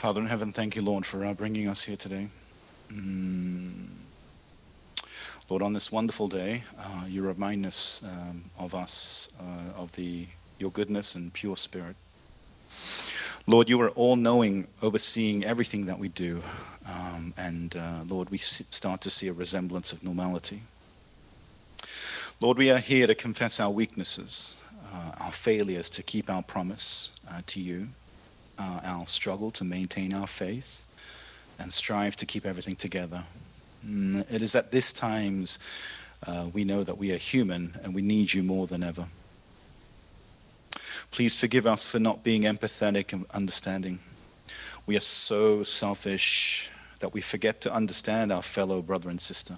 Father in heaven, thank you, Lord, for uh, bringing us here today. Mm. Lord, on this wonderful day, uh, you remind us um, of us, uh, of the your goodness and pure spirit. Lord, you are all knowing, overseeing everything that we do. Um, and uh, Lord, we start to see a resemblance of normality. Lord, we are here to confess our weaknesses, uh, our failures to keep our promise uh, to you, uh, our struggle to maintain our faith, and strive to keep everything together. Mm, it is at this times uh, we know that we are human and we need you more than ever. Please forgive us for not being empathetic and understanding. We are so selfish that we forget to understand our fellow brother and sister.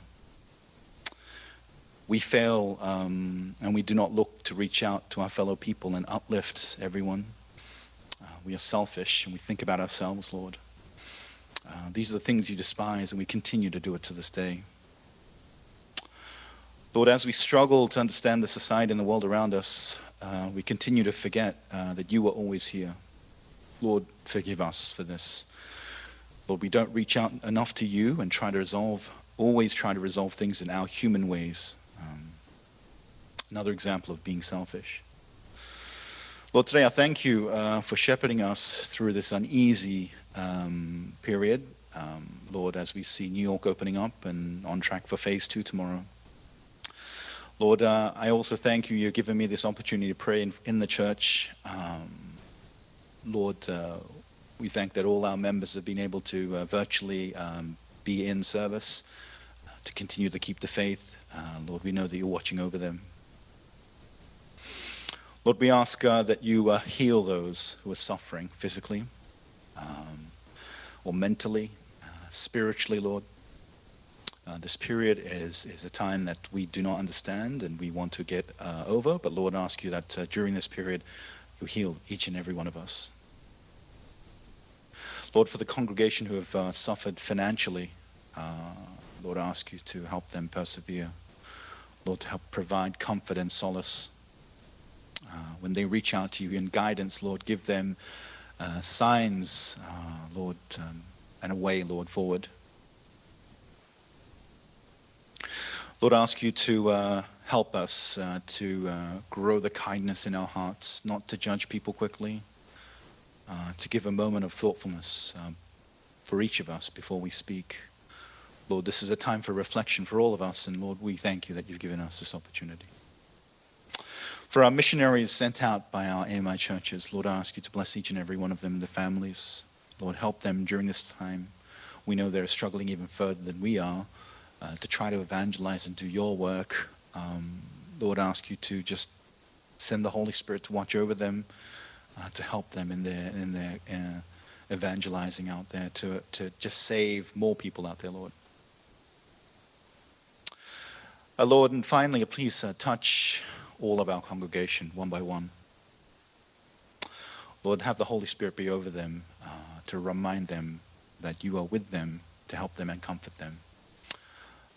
We fail um, and we do not look to reach out to our fellow people and uplift everyone. We are selfish and we think about ourselves, Lord. Uh, these are the things you despise, and we continue to do it to this day. Lord, as we struggle to understand the society and the world around us, uh, we continue to forget uh, that you are always here. Lord, forgive us for this. Lord, we don't reach out enough to you and try to resolve, always try to resolve things in our human ways. Um, another example of being selfish. Lord, today I thank you uh, for shepherding us through this uneasy um, period. Um, Lord, as we see New York opening up and on track for phase two tomorrow. Lord, uh, I also thank you. You've given me this opportunity to pray in, in the church. Um, Lord, uh, we thank that all our members have been able to uh, virtually um, be in service uh, to continue to keep the faith. Uh, Lord, we know that you're watching over them. Lord, we ask uh, that you uh, heal those who are suffering physically um, or mentally, uh, spiritually, Lord. Uh, this period is, is a time that we do not understand and we want to get uh, over, but Lord, ask you that uh, during this period you heal each and every one of us. Lord, for the congregation who have suffered financially, Lord, I ask you to help them persevere. Lord, to help provide comfort and solace. Uh, when they reach out to you in guidance, Lord, give them uh, signs, uh, Lord, um, and a way, Lord, forward. Lord, I ask you to uh, help us uh, to grow the kindness in our hearts, not to judge people quickly, to give a moment of thoughtfulness um, for each of us before we speak. Lord, this is a time for reflection for all of us, and Lord, we thank you that you've given us this opportunity. For our missionaries sent out by our AMI churches, Lord, I ask you to bless each and every one of them, the families. Lord, help them during this time. We know they're struggling even further than we are uh, to try to evangelize and do your work. Um, Lord, I ask you to just send the Holy Spirit to watch over them, uh, to help them in their in their uh, evangelizing out there, to to just save more people out there, Lord. Uh, Lord, and finally, a please uh, touch all of our congregation one by one. Lord, have the Holy Spirit be over them uh, to remind them that you are with them to help them and comfort them.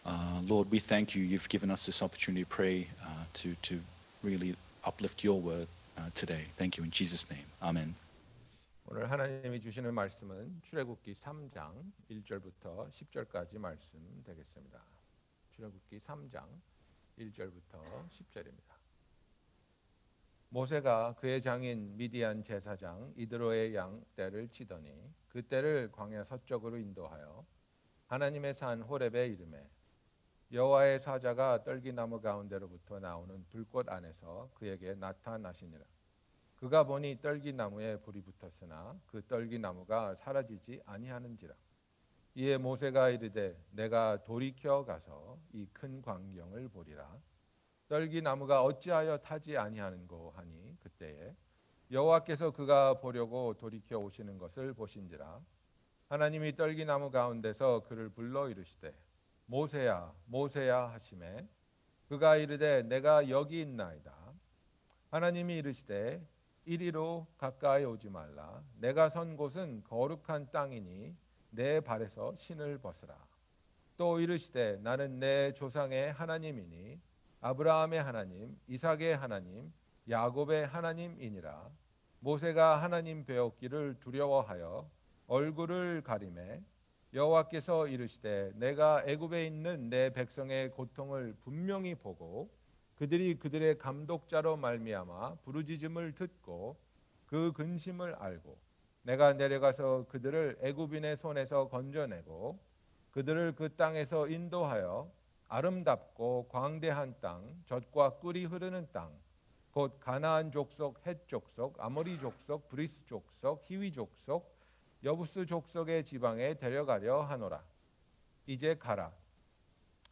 Uh, Lord, we thank you. You've given us this opportunity to pray, uh, to, to really uplift your word uh, today. Thank you in Jesus' name. Amen. 오늘 하나님이 주시는 말씀은 출애굽기 3장 1절부터 10절까지 말씀 되겠습니다. 출애굽기 3장 1절부터 10절입니다. 모세가 그의 장인 미디안 제사장 이드로의 양 떼를 치더니 그 떼를 광야 서쪽으로 인도하여 하나님의 산 호렙에 이름에 여호와의 사자가 떨기나무 가운데로부터 나오는 불꽃 안에서 그에게 나타나시니라. 그가 보니 떨기나무에 불이 붙었으나 그 떨기나무가 사라지지 아니하는지라. 이에 모세가 이르되 내가 돌이켜 가서 이 큰 광경을 보리라. 떨기 나무가 어찌하여 타지 아니하는고 하니 그때에 여호와께서 그가 보려고 돌이켜 오시는 것을 보신지라. 하나님이 떨기 나무 가운데서 그를 불러 이르시되 모세야 모세야 하심에 그가 이르되 내가 여기 있나이다. 하나님이 이르시되 이리로 가까이 오지 말라. 내가 선 곳은 거룩한 땅이니 내 발에서 신을 벗으라. 또 이르시되 나는 내 조상의 하나님이니 아브라함의 하나님, 이삭의 하나님, 야곱의 하나님이니라. 모세가 하나님 배웠기를 두려워하여 얼굴을 가리매 여호와께서 이르시되 내가 애굽에 있는 내 백성의 고통을 분명히 보고 그들이 그들의 감독자로 말미암아 부르짖음을 듣고 그 근심을 알고 내가 내려가서 그들을 애굽인의 손에서 건져내고 그들을 그 땅에서 인도하여 아름답고 광대한 땅 젖과 꿀이 흐르는 땅 곧 가나안 족속, 헷 족속, 아모리 족속, 브리스 족속, 히위 족속, 여부스 족속의 지방에 데려가려 하노라. 이제 가라.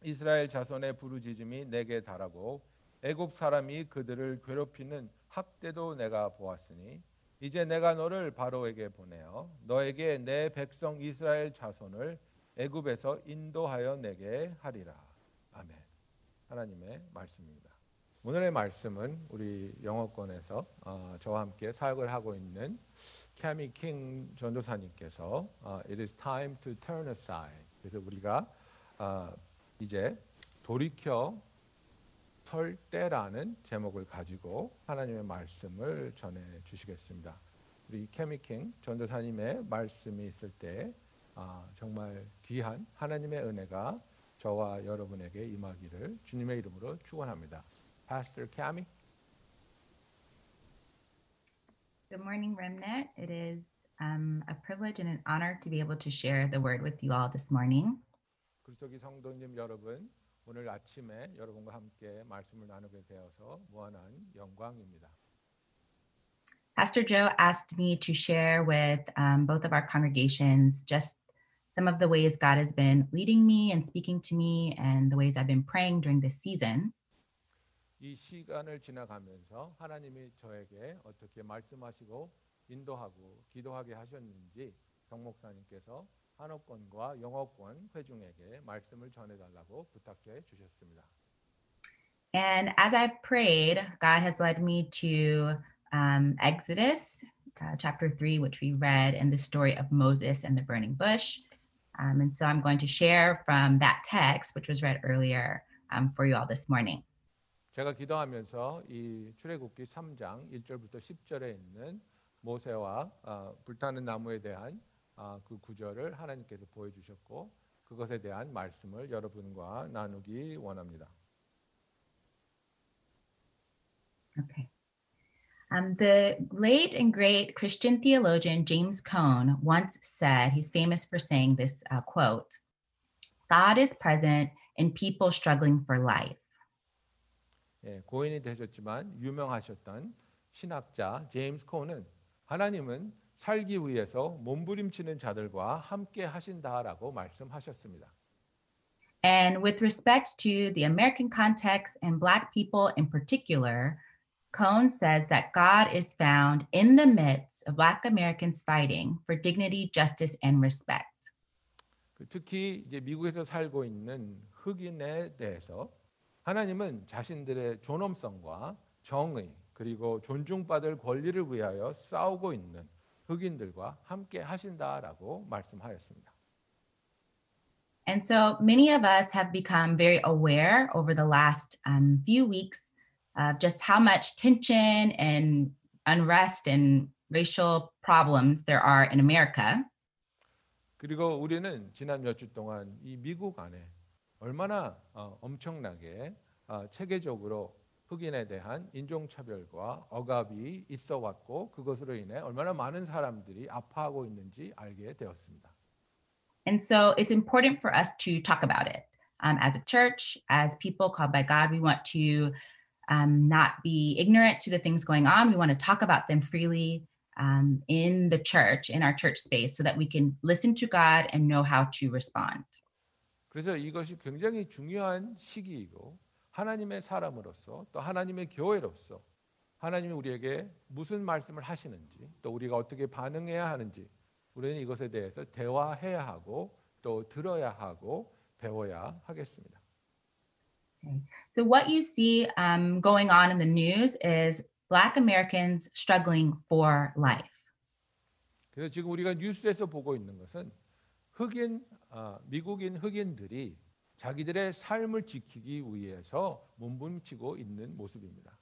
이스라엘 자손의 부르짖음이 내게 달하고 애굽 사람이 그들을 괴롭히는 학대도 내가 보았으니 이제 내가 너를 바로에게 보내어 너에게 내 백성 이스라엘 자손을 애굽에서 인도하여 내게 하리라. 하나님의 말씀입니다. 오늘의 말씀은 우리 영어권에서 어, 저와 함께 사역을 하고 있는 캐미 킹 전도사님께서 어, It is time to turn aside. 그래서 우리가 어, 이제 돌이켜 설 때라는 제목을 가지고 하나님의 말씀을 전해 주시겠습니다. 우리 캐미 킹 전도사님의 말씀이 있을 때 아, 정말 귀한 하나님의 은혜가 저와 여러분에게 임하기를 주님의 이름으로 축원합니다. Pastor Cami. Good morning, Remnant. It is um, a privilege and an honor to be able to share the word with you all this morning. 그리스도기 성도님 여러분, 오늘 아침에 여러분과 함께 말씀을 나누게 되어서 무한한 영광입니다. Pastor Joe asked me to share with um, both of our congregations just some of the ways God has been leading me and speaking to me, and the ways I've been praying during this season. 이 시간을 지나가면서 하나님이 저에게 어떻게 말씀하시고 인도하고 기도하게 하셨는지 정 목사님께서 한어권과 영어권 회중에게 말씀을 전해달라고 부탁해 주셨습니다. And as I've prayed, God has led me to um, Exodus uh, chapter 3, which we read in the story of Moses and the burning bush. Um, and so I'm going to share from that text, which was read earlier um, for you all this morning. 제가 기도하면서 이 출애굽기 3장 1절부터 10절에 있는 모세와 어, 불타는 나무에 대한 어, 그 구절을 하나님께서 보여주셨고 그것에 대한 말씀을 여러분과 나누기 원합니다. Okay. Um, the late and great Christian theologian James Cone once said, he's famous for saying this uh, quote God is present in people struggling for life. 예, 고인이 되셨지만 유명하셨던 신학자 제임스 코는 하나님은 살기 위해서 몸부림치는 자들과 함께 하신다라고 말씀하셨습니다. And with respect to the American context and Black people in particular, Cone says that God is found in the midst of Black Americans fighting for dignity, justice, and respect. 그 특히 이제 미국에서 살고 있는 흑인에 대해서 하나님은 자신들의 존엄성과 정의 그리고 존중받을 권리를 위하여 싸우고 있는 흑인들과 함께 하신다라고 말씀하였습니다. And so many of us have become very aware over the last um, few weeks of just how much tension and unrest and racial problems there are in America. 그리고 우리는 지난 몇 주 동안 이 미국 안에 얼마나 어, 엄청나게 어, 체계적으로 흑인에 대한 인종차별과 억압이 있어 왔고 그것으로 인해 얼마나 많은 사람들이 아파하고 있는지 알게 되었습니다. And so it's important for us to talk about it. Um, as a church, as people called by God, we want to um, not be ignorant to the things going on. We want to talk about them freely um, in the church, in our church space, so that we can listen to God and know how to respond. 그래서 이것이 굉장히 중요한 시기이고 하나님의 사람으로서 또 하나님의 교회로서 하나님이 우리에게 무슨 말씀을 하시는지 또 우리가 어떻게 반응해야 하는지 우리는 이것에 대해서 대화해야 하고 또 들어야 하고 배워야 하겠습니다. So, what you see um, going on in the news is Black Americans struggling for life. 그래서 지금 우리가 뉴스에서 보고 있는 것은 흑인 아, 미국인 흑인들이 자기들의 삶을 지키기 위해서 몸부림치고 있는 모습입니다.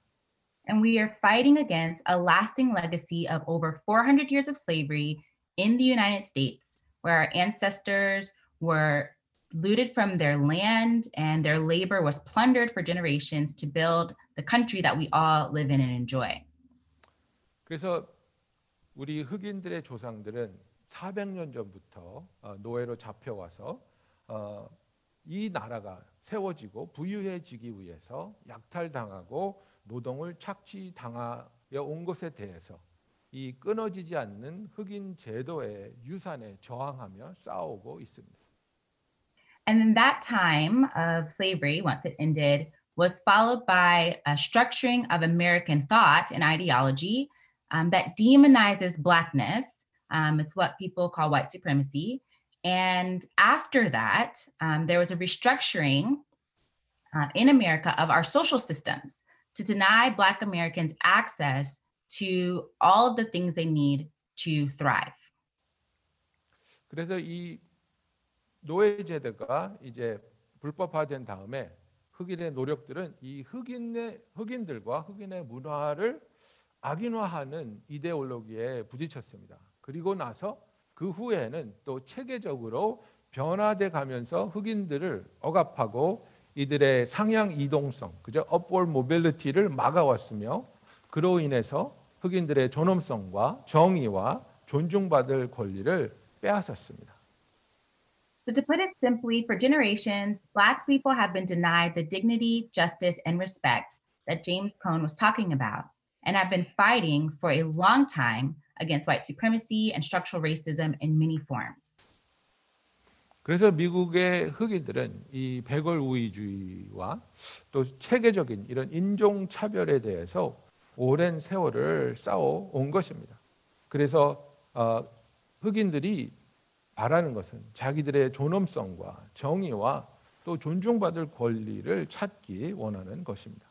And we are fighting against a lasting legacy of over 400 years of slavery in the United States where our ancestors were looted from their land and their labor was plundered for generations to build the country that we all live in and enjoy. 그래서 우리 흑인들의 조상들은 400년 전부터 어, 노예로 잡혀와서 어, 이 나라가 세워지고 부유해지기 위해서 약탈당하고 노동을 착취당하여 온 것에 대해서 이 끊어지지 않는 흑인 제도의 유산에 저항하며 싸우고 있습니다. And then that time of slavery, once it ended, was followed by a structuring of American thought and ideology um, that demonizes Blackness. Um, it's what people call white supremacy. And after that, um, there was a restructuring uh, in America of our social systems to deny Black Americans access to all of the things they need to thrive. 그래서 이 노예 제도가 이제 불법화된 다음에 흑인의 노력들은 이 흑인의 흑인들과 흑인의 문화를 악인화하는 이데올로기에 부딪혔습니다. 그리고 나서 그 후에는 또 체계적으로 변화돼 가면서 흑인들을 억압하고 이들의 상향 이동성, 그죠? upward mobility를 막아왔으며 그로 인해서 흑인들의 존엄성과 정의와 존중받을 권리를 빼앗았습니다. So, to put it simply, for generations, Black people have been denied the dignity, justice, and respect that James Cone was talking about, and have been fighting for a long time against white supremacy and structural racism in many forms. 그래서 미국의 흑인들은 이 백월 우위주의와 또 체계적인 이런 인종 차별에 대해서 오랜 세월을 쌓아 온 것입니다. 그래서 어, 흑인들이 바라는 것은 자기들의 존엄성과 정의와 또 존중받을 권리를 찾기 원하는 것입니다.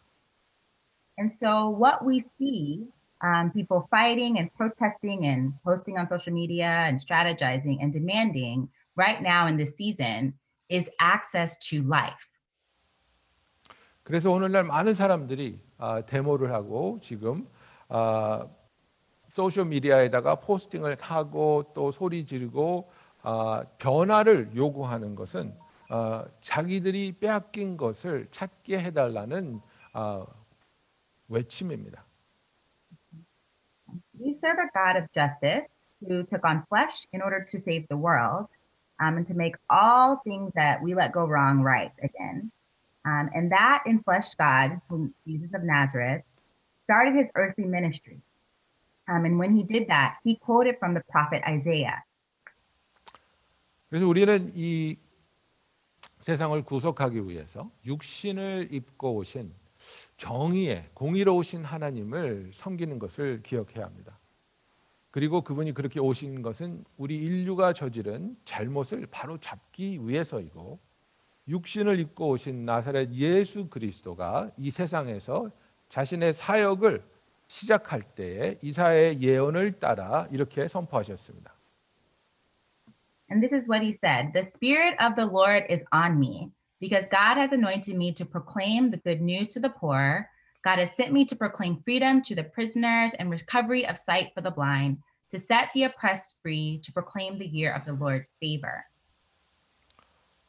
And so, what we see um, people fighting and protesting and posting on social media and strategizing and demanding right now in this season is access to life. 그래서 오늘날 많은 사람들이 아, 데모를 하고 지금 아, 소셜 미디어에다가 포스팅을 하고 또 소리 지르고 아, 변화를 요구하는 것은 아, 자기들이 빼앗긴 것을 찾게 해달라는 아, 외침입니다. We serve a God of justice who took on flesh in order to save the world um, and to make all things that we let go wrong right again. Um, and that enfleshed God, whom Jesus of Nazareth, started his earthly ministry. Um, and when he did that, he quoted from the prophet Isaiah. 그래서 우리는 이 세상을 구속하기 위해서 육신을 입고 오신 정의의 공의로우신 하나님을 섬기는 것을 기억해야 합니다. 그리고 그분이 그렇게 오신 것은 우리 인류가 저지른 잘못을 바로 잡기 위해서이고 육신을 입고 오신 나사렛 예수 그리스도가 이 세상에서 자신의 사역을 시작할 때에 이사의 예언을 따라 이렇게 선포하셨습니다. And this is what he said The Spirit of the Lord is on me, because God has anointed me to proclaim the good news to the poor. God has sent me to proclaim freedom to the prisoners and recovery of sight for the blind, to set the oppressed free, to proclaim the year of the Lord's favor.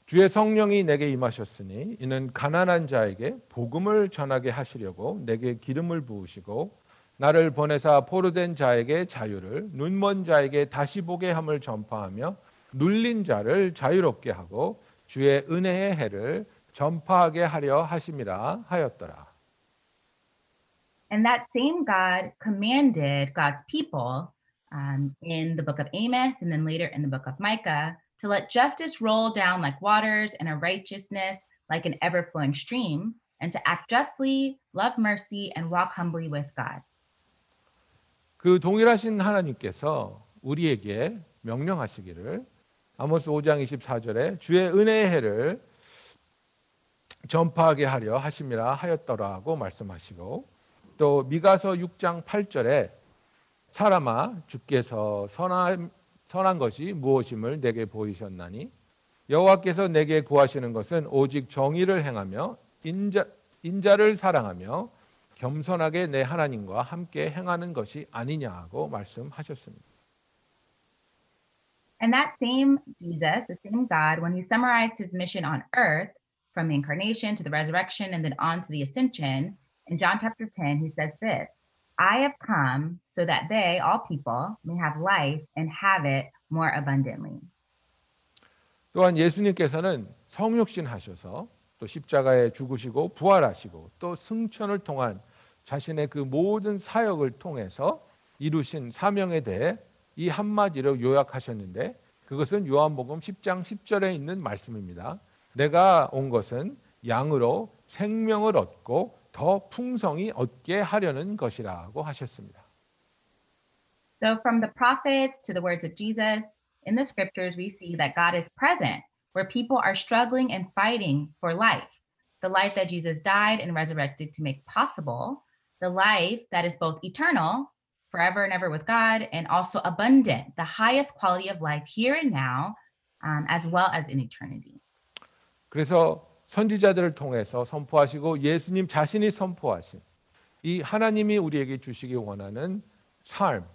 주의 성령이 내게 임하셨으니 이는 가난한 자에게 복음을 전하게 하시려고 내게 기름을 부으시고 나를 보내사 포로된 자에게 자유를 눈먼 자에게 다시 보게 함을 전파하며 눌린 자를 자유롭게 하고 주의 은혜의 해를 전파하게 하려 하심이라 하였더라. And that same God commanded God's people um, in the book of Amos and then later in the book of Micah to let justice roll down like waters and a righteousness like an ever flowing stream, and to act justly, love mercy, and walk humbly with God. 그 동일하신 하나님께서 우리에게 명령하시기를 아모스 5장 24절에 주의 은혜의 해를 전파하게 하려 하심이라 하였더라고 말씀하시고 또 미가서 6장 8절에 사람아 주께서 선한 선한 것이 무엇임을 내게 보이셨나니 여호와께서 내게 구하시는 것은 오직 정의를 행하며 인자 인자를 사랑하며 겸손하게 내 하나님과 함께 행하는 것이 아니냐 하고 말씀하셨습니다. And that same Jesus, the same God, when he summarized his mission on earth from the incarnation to the resurrection and then on to the ascension, in John chapter 10, he says this I have come so that they, all people, may have life and have it more abundantly. 또한 예수님께서는 성육신 하셔서 또 십자가에 죽으시고 부활하시고 또 승천을 통한 자신의 그 모든 사역을 통해서 이루신 사명에 대해 이 한마디로 요약하셨는데 그것은 요한복음 10장 10절에 있는 말씀입니다. 내가 온 것은 양으로 생명을 얻고 더 풍성히 얻게 하려는 것이라고 하셨습니다. So, from the prophets to the words of Jesus, in the scriptures, we see that God is present where people are struggling and fighting for life. The life that Jesus died and resurrected to make possible, the life that is both eternal, forever and ever with God, and also abundant, the highest quality of life here and now, um, as well as in eternity. 그래서 선지자들을 통해서 선포하시고 예수님 자신이 선포하신 이 하나님이 우리에게 주시기 원하는 삶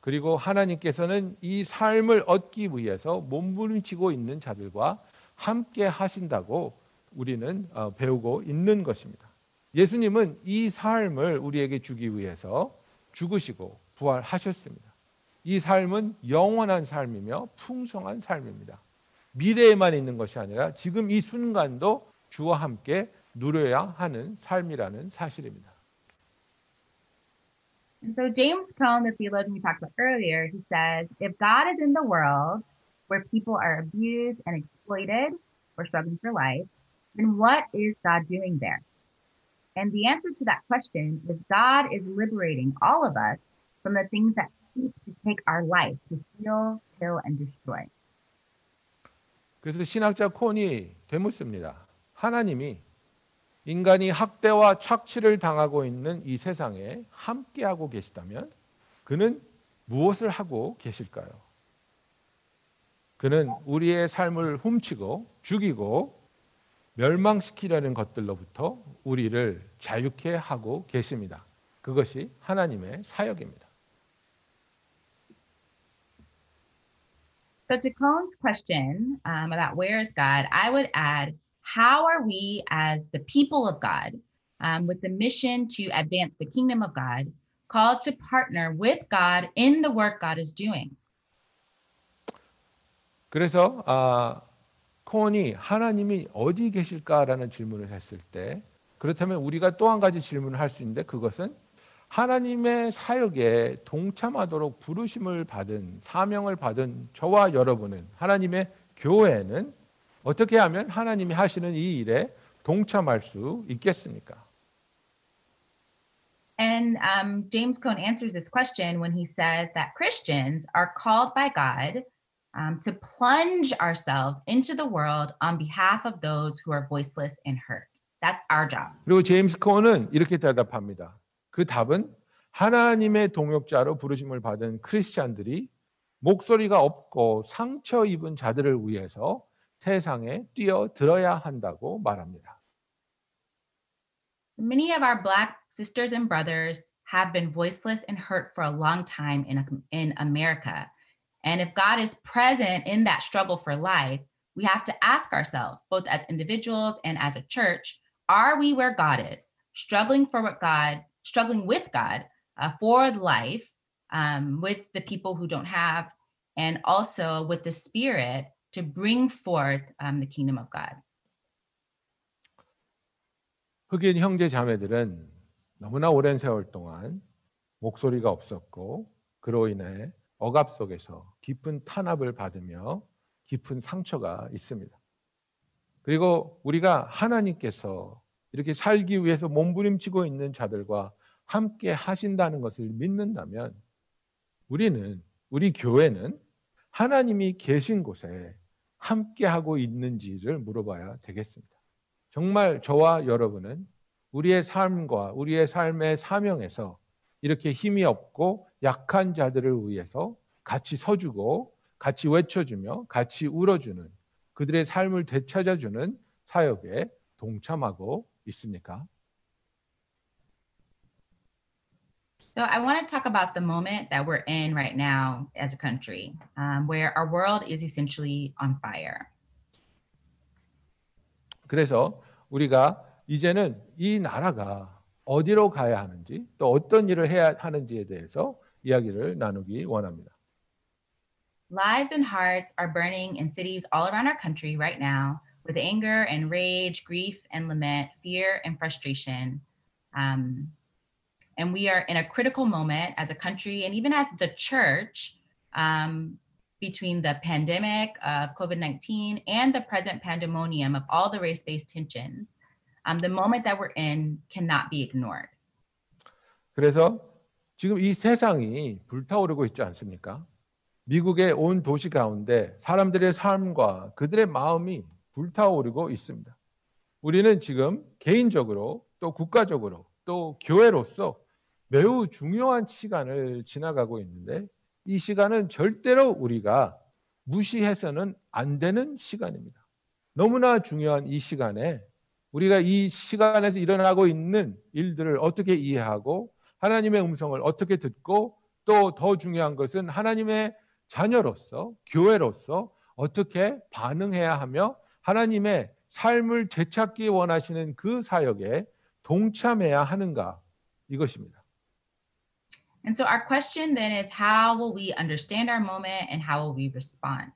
그리고 하나님께서는 이 삶을 얻기 위해서 몸부림치고 있는 자들과 함께 하신다고 우리는 어, 배우고 있는 것입니다. 예수님은 이 삶을 우리에게 주기 위해서 죽으시고 부활하셨습니다. 이 삶은 영원한 삶이며 풍성한 삶입니다. 미래에만 있는 것이 아니라 지금 이 순간도 주와 함께 누려야 하는 삶이라는 사실입니다. And so James Cone, the theologian we talked about earlier, he says, if God is in the world where people are abused and exploited or struggling for life, then what is God doing there? And the answer to that question is God is liberating all of us from the things that seek to take our life, to steal, kill, and destroy. 그래서 신학자 콘이 되묻습니다. 하나님이 인간이 학대와 착취를 당하고 있는 이 세상에 함께하고 계시다면 그는 무엇을 하고 계실까요? 그는 우리의 삶을 훔치고 죽이고 멸망시키려는 것들로부터 우리를 자유케 하고 계십니다. 그것이 하나님의 사역입니다. So to Cohn's question um, about where is God, I would add, how are we as the people of God um, with the mission to advance the kingdom of God called to partner with God in the work God is doing? 그래서 아, 콘이 하나님이 어디 계실까라는 질문을 했을 때 그렇다면 우리가 또 한 가지 질문을 할 수 있는데 그것은 하나님의 사역에 동참하도록 부르심을 받은 사명을 받은 저와 여러분은 하나님의 교회는 어떻게 하면 하나님이 하시는 이 일에 동참할 수 있겠습니까? And um, James Cone answers this question when he says that Christians are called by God um, to plunge ourselves into the world on behalf of those who are voiceless and hurt. That's our job. 그리고 제임스 콘은 이렇게 대답합니다. 그 답은 하나님의 동역자로 부르심을 받은 크리스찬들이 목소리가 없고 상처 입은 자들을 위해서 세상에 뛰어들어야 한다고 말합니다. Many of our Black sisters and brothers have been voiceless and hurt for a long time in, in America. And if God is present in that struggle for life, we have to ask ourselves, both as individuals and as a church, are we where God is, struggling for what God, struggling with God uh, for life, um, with the people who don't have, and also with the Spirit to bring forth um, the kingdom of God? 흑인 형제 자매들은 너무나 오랜 세월 동안 목소리가 없었고 그로 인해 억압 속에서 깊은 탄압을 받으며 깊은 상처가 있습니다. 그리고 우리가 하나님께서 이렇게 살기 위해서 몸부림치고 있는 자들과 함께 하신다는 것을 믿는다면 우리는 우리 교회는 하나님이 계신 곳에 함께 하고 있는지를 물어봐야 되겠습니다. 정말 저와 여러분은 우리의 삶과 우리의 삶의 사명에서 이렇게 힘이 없고 약한 자들을 위해서 같이 서주고 같이 외쳐주며 같이 울어주는 그들의 삶을 되찾아주는 사역에 동참하고 있습니까? So I want to talk about the moment that we're in right now as a country, um, where our world is essentially on fire. 그래서 우리가 이제는 이 나라가 어디로 가야 하는지 또 어떤 일을 해야 하는지에 대해서 이야기를 나누기 원합니다. Lives and hearts are burning in cities all around our country right now with anger and rage, grief and lament, fear and frustration. Um, and we are in a critical moment as a country and even as the church um, between the pandemic of COVID 19 and the present pandemonium of all the race based tensions. Um, the moment that we're in cannot be ignored. 그래서 지금 이 세상이 불타오르고 있지 않습니까? 미국의 온 도시 가운데 사람들의 삶과 그들의 마음이 불타오르고 있습니다. 우리는 지금 개인적으로 또 국가적으로 또 교회로서 매우 중요한 시간을 지나가고 있는데 이 시간은 절대로 우리가 무시해서는 안 되는 시간입니다. 너무나 중요한 이 시간에 우리가 이 시간에서 일어나고 있는 일들을 어떻게 이해하고 하나님의 음성을 어떻게 듣고 또 더 중요한 것은 하나님의 자녀로서 교회로서 어떻게 반응해야 하며 하나님의 삶을 되찾기 원하시는 그 사역에 동참해야 하는가 이것입니다. And so our question then is how will we understand our moment and how will we respond?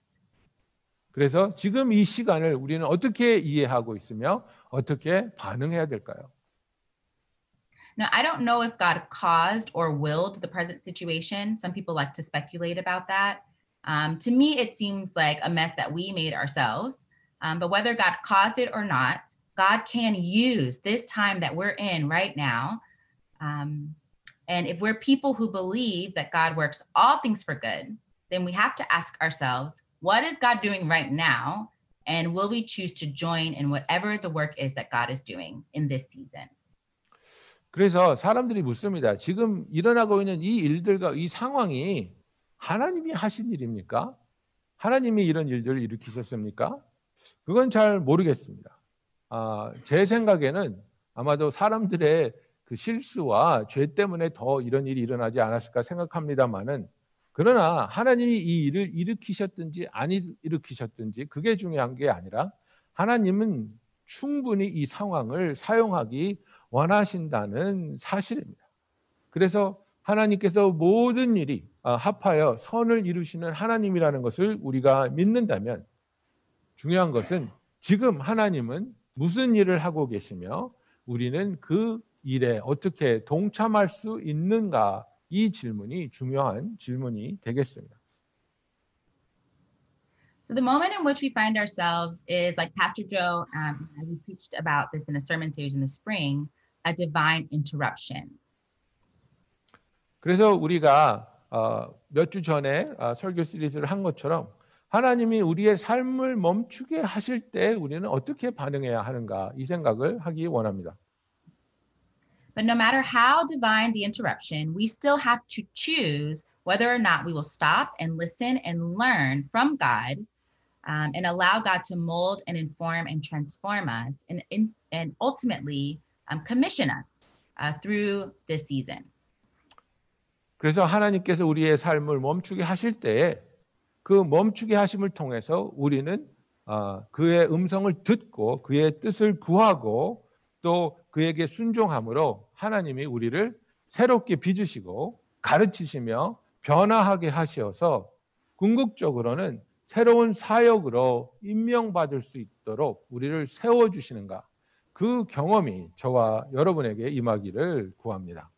그래서 지금 이 시간을 우리는 어떻게 이해하고 있으며 어떻게 반응해야 될까요? Now, I don't know if God caused or willed the present situation. Some people like to speculate about that. Um, to me, it seems like a mess that we made ourselves. Um, but whether God caused it or not, God can use this time that we're in right now. Um, and if we're people who believe that God works all things for good, then we have to ask ourselves, what is God doing right now? And will we choose to join in whatever the work is that God is doing in this season? 그래서 사람들이 묻습니다. 지금 일어나고 있는 이 일들과 이 상황이 하나님이 하신 일입니까? 하나님이 이런 일들을 일으키셨습니까? 그건 잘 모르겠습니다. 아, 제 생각에는 아마도 사람들의 그 실수와 죄 때문에 더 이런 일이 일어나지 않았을까 생각합니다만은 그러나 하나님이 이 일을 일으키셨든지 안 일으키셨든지 그게 중요한 게 아니라 하나님은 충분히 이 상황을 사용하기 원하신다는 사실입니다. 그래서 하나님께서 모든 일이 합하여 선을 이루시는 하나님이라는 것을 우리가 믿는다면 중요한 것은 지금 하나님은 무슨 일을 하고 계시며 우리는 그 일에 어떻게 동참할 수 있는가 이 질문이 중요한 질문이 되겠습니다. So the moment in which we find ourselves is like Pastor Joe, um, we preached about this in a sermon series in the spring, a divine interruption. 그래서 우리가 어, 몇주 전에 어, 설교 시리즈를 한 것처럼 하나님이 우리의 삶을 멈추게 하실 때 우리는 어떻게 반응해야 하는가 이 생각을 하기 원합니다. But no matter how divine the interruption, we still have to choose whether or not we will stop and listen and learn from God um, and allow God to mold and inform and transform us and, in, and ultimately um, commission us uh, through this season. 그래서 하나님께서 우리의 삶을 멈추게 하실 때에 그 멈추게 하심을 통해서 우리는 어, 그의 음성을 듣고 그의 뜻을 구하고 또 그에게 순종함으로 하나님이 우리를 새롭게 빚으시고 가르치시며 변화하게 하셔서 궁극적으로는 새로운 사역으로 임명받을 수 있도록 우리를 세워주시는가 그 경험이 저와 여러분에게 임하기를 구합니다.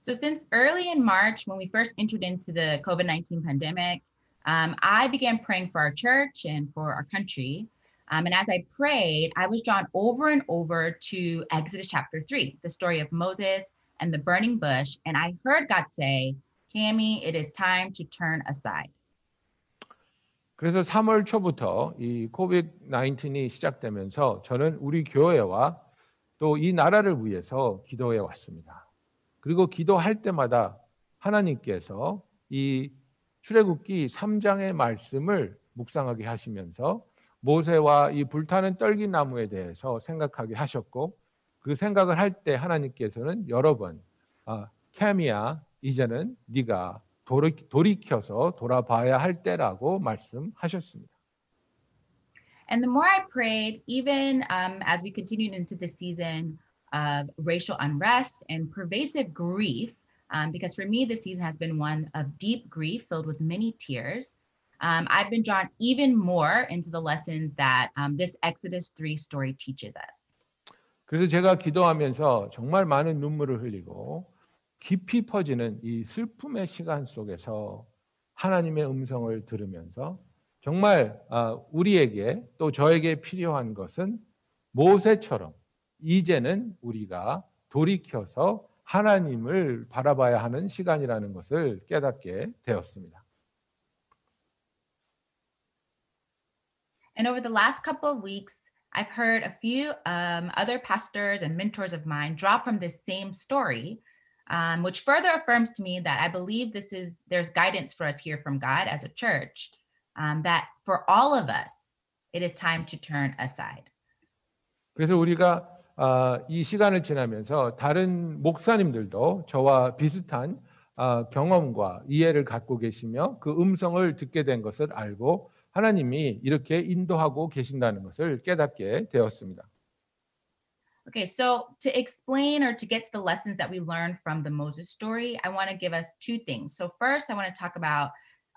So since early in March, when we first entered into the COVID-19 pandemic, um, I began praying for our church and for our country. Um, and as I prayed, I was drawn over and over to Exodus chapter three, the story of Moses and the burning bush. And I heard God say, Cami, it is time to turn aside. 그래서 3월 초부터 이 코비드 19이 시작되면서 저는 우리 교회와 또 이 나라를 위해서 기도해 왔습니다. 그리고 기도할 때마다 하나님께서 이 출애굽기 3장의 말씀을 묵상하게 하시면서 모세와 이 불타는 떨기 나무에 대해서 생각하게 하셨고 그 생각을 할 때 하나님께서는 여러 번 아, 캐미야 이제는 네가 돌이, 돌이켜서 돌아봐야 할 때라고 말씀하셨습니다. And the more I prayed, even um, as we continued into the season of racial unrest and pervasive grief, um, because for me, this season has been one of deep grief filled with many tears. Um, I've been drawn even more into the lessons that um, this Exodus 3 story teaches us. 그래서 제가 기도하면서 정말 많은 눈물을 흘리고 깊이 퍼지는 이 슬픔의 시간 속에서 하나님의 음성을 들으면서 정말 우리에게 또 저에게 필요한 것은 모세처럼 이제는 우리가 돌이켜서 하나님을 바라봐야 하는 시간이라는 것을 깨닫게 되었습니다. And over the last couple of weeks, I've heard a few um, other pastors and mentors of mine draw from this same story, um, which further affirms to me that I believe this is there's guidance for us here from God as a church. Um, that for all of us, it is time to turn aside. 그래서 우리가 어, 이 시간을 지나면서 다른 목사님들도 저와 비슷한 어, 경험과 이해를 갖고 계시며 그 음성을 듣게 된 것을 알고 하나님이 이렇게 인도하고 계신다는 것을 깨닫게 되었습니다. Okay, so to explain or to get to the lessons that we learned from the Moses story, I want to give us two things. So first, I want to talk about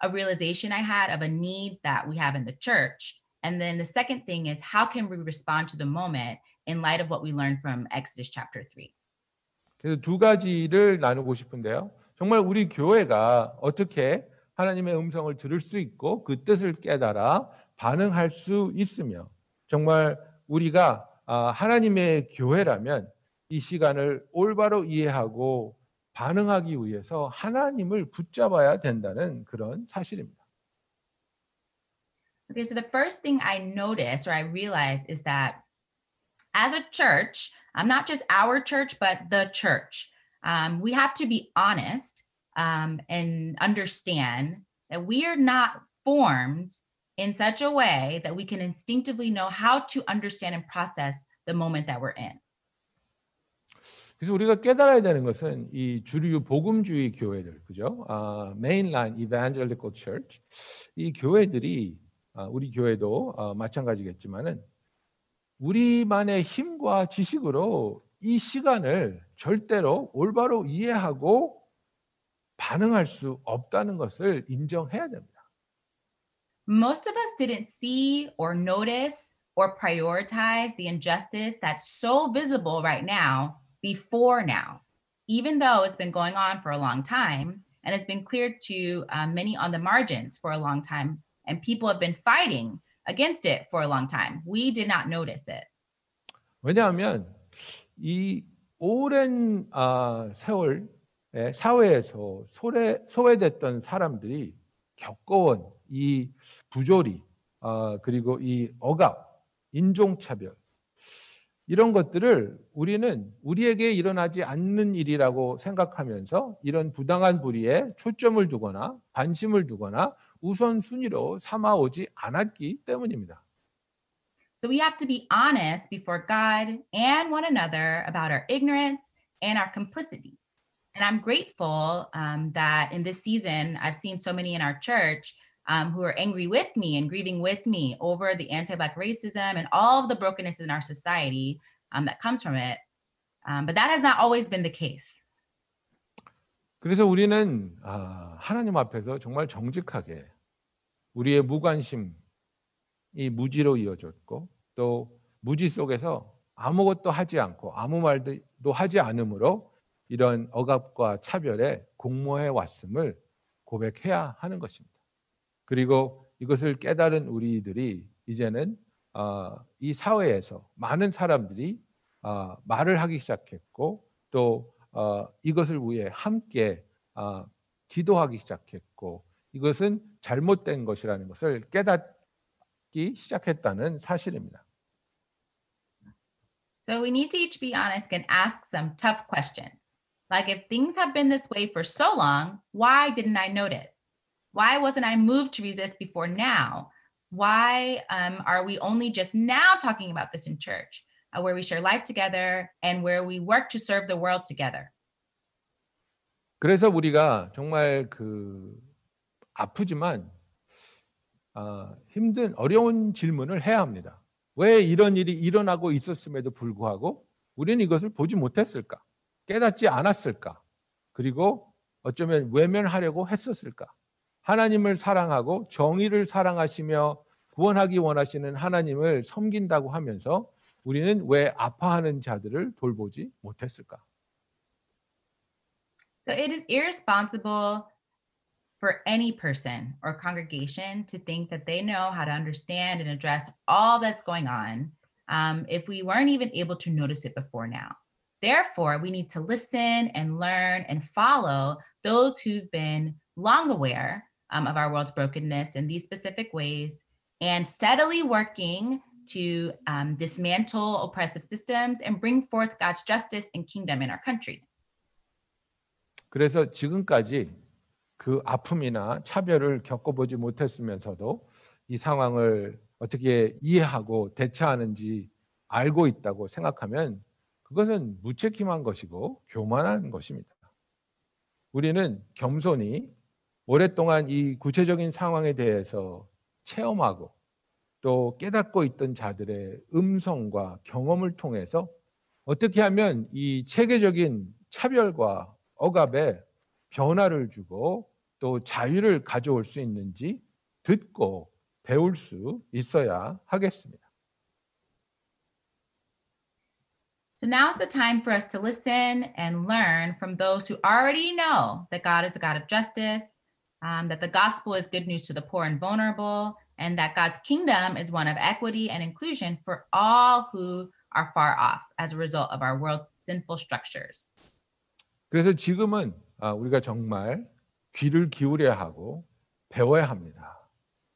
a realization I had of a need that we have in the church. And then the second thing is how can we respond to the moment in light of what we learned from Exodus chapter 3. 그래서 두 가지를 나누고 싶은데요. 정말 우리 교회가 어떻게 하나님의 음성을 들을 수 있고 그 뜻을 깨달아 반응할 수 있으며 정말 우리가 하나님의 교회라면 이 시간을 올바로 이해하고 반응하기 위해서 하나님을 붙잡아야 된다는 그런 사실입니다. Okay, so the first thing I noticed or I realized is that as a church, um, not just our church, but the church, um, we have to be honest um, and understand that we are not formed in such a way that we can instinctively know how to understand and process the moment that we're in. 그래서 우리가 깨달아야 되는 것은 이 주류 복음주의 교회들, 그죠? 아, Mainline Evangelical Church 이 교회들이 아, 우리 교회도 아, 마찬가지겠지만은 우리만의 힘과 지식으로 이 시간을 절대로 올바로 이해하고 반응할 수 없다는 것을 인정해야 됩니다. Most of us didn't see or notice or prioritize the injustice that's so visible right now before now, even though it's been going on for a long time and it's been clear to uh, many on the margins for a long time, and people have been fighting against it for a long time. We did not notice it. 왜냐하면 이 오랜 아, 세월 사회에서 소외, 소외됐던 사람들이 겪어온 이 부조리 아, 그리고 이 억압, 인종차별 이런 것들을 우리는 우리에게 일어나지 않는 일이라고 생각하면서 이런 부당한 불의에 초점을 두거나 관심을 두거나 우선순위로 삼아오지 않았기 때문입니다. So we have to be honest before God and one another about our ignorance and our complicity. And I'm grateful um, that in this season, I've seen so many in our church um, who are angry with me and grieving with me over the anti Black racism and all of the brokenness in our society um, that comes from it. Um, but that has not always been the case. 그래서 우리는 아, 하나님 앞에서 정말 정직하게 우리의 무관심이 무지로 이어졌고 또 무지 속에서 아무것도 하지 않고 아무 말도 하지 않으므로 이런 억압과 차별에 공모해 왔음을 고백해야 하는 것입니다. 그리고 이것을 깨달은 우리들이 이제는 어, 이 사회에서 많은 사람들이 어, 말을 하기 시작했고 또 어, 이것을 위해 함께 어, 기도하기 시작했고 이것은 잘못된 것이라는 것을 깨닫기 시작했다는 사실입니다. So we need to each be honest and ask some tough questions. Like if things have been this way for so long, why didn't I notice? Why wasn't I moved to resist before now? Why um, are we only just now talking about this in church? uh, where we share life together and where we work to serve the world together. 그래서 우리가 정말 그 아프지만 아, 힘든 어려운 질문을 해야 합니다. 왜 이런 일이 일어나고 있었음에도 불구하고 우리는 이것을 보지 못했을까? 깨닫지 않았을까? 그리고 어쩌면 외면하려고 했었을까? 하나님을 사랑하고 정의를 사랑하시며 구원하기 원하시는 하나님을 섬긴다고 하면서 우리는 왜 아파하는 자들을 돌보지 못했을까? So it is irresponsible for any person or congregation to think that they know how to understand and address all that's going on um, if we weren't even able to notice it before now. Therefore, we need to listen and learn and follow those who've been long aware um, of our world's brokenness in these specific ways and steadily working to um, dismantle oppressive systems and bring forth God's justice and kingdom in our country. 그래서 지금까지 그 아픔이나 차별을 겪어보지 못했으면서도 이 상황을 어떻게 이해하고 대처하는지 알고 있다고 생각하면 그것은 무책임한 것이고 교만한 것입니다. 우리는 겸손히 오랫동안 이 구체적인 상황에 대해서 체험하고 또 깨닫고 있던 자들의 음성과 경험을 통해서 어떻게 하면 이 체계적인 차별과 억압에 변화를 주고 또 자유를 가져올 수 있는지 듣고 배울 수 있어야 하겠습니다. So now's the time for us to listen and learn from those who already know that God is a God of justice, um, that the gospel is good news to the poor and vulnerable, and that God's kingdom is one of equity and inclusion for all who are far off as a result of our world's sinful structures. 그래서 지금은 아, 우리가 정말 귀를 기울여야 하고 배워야 합니다.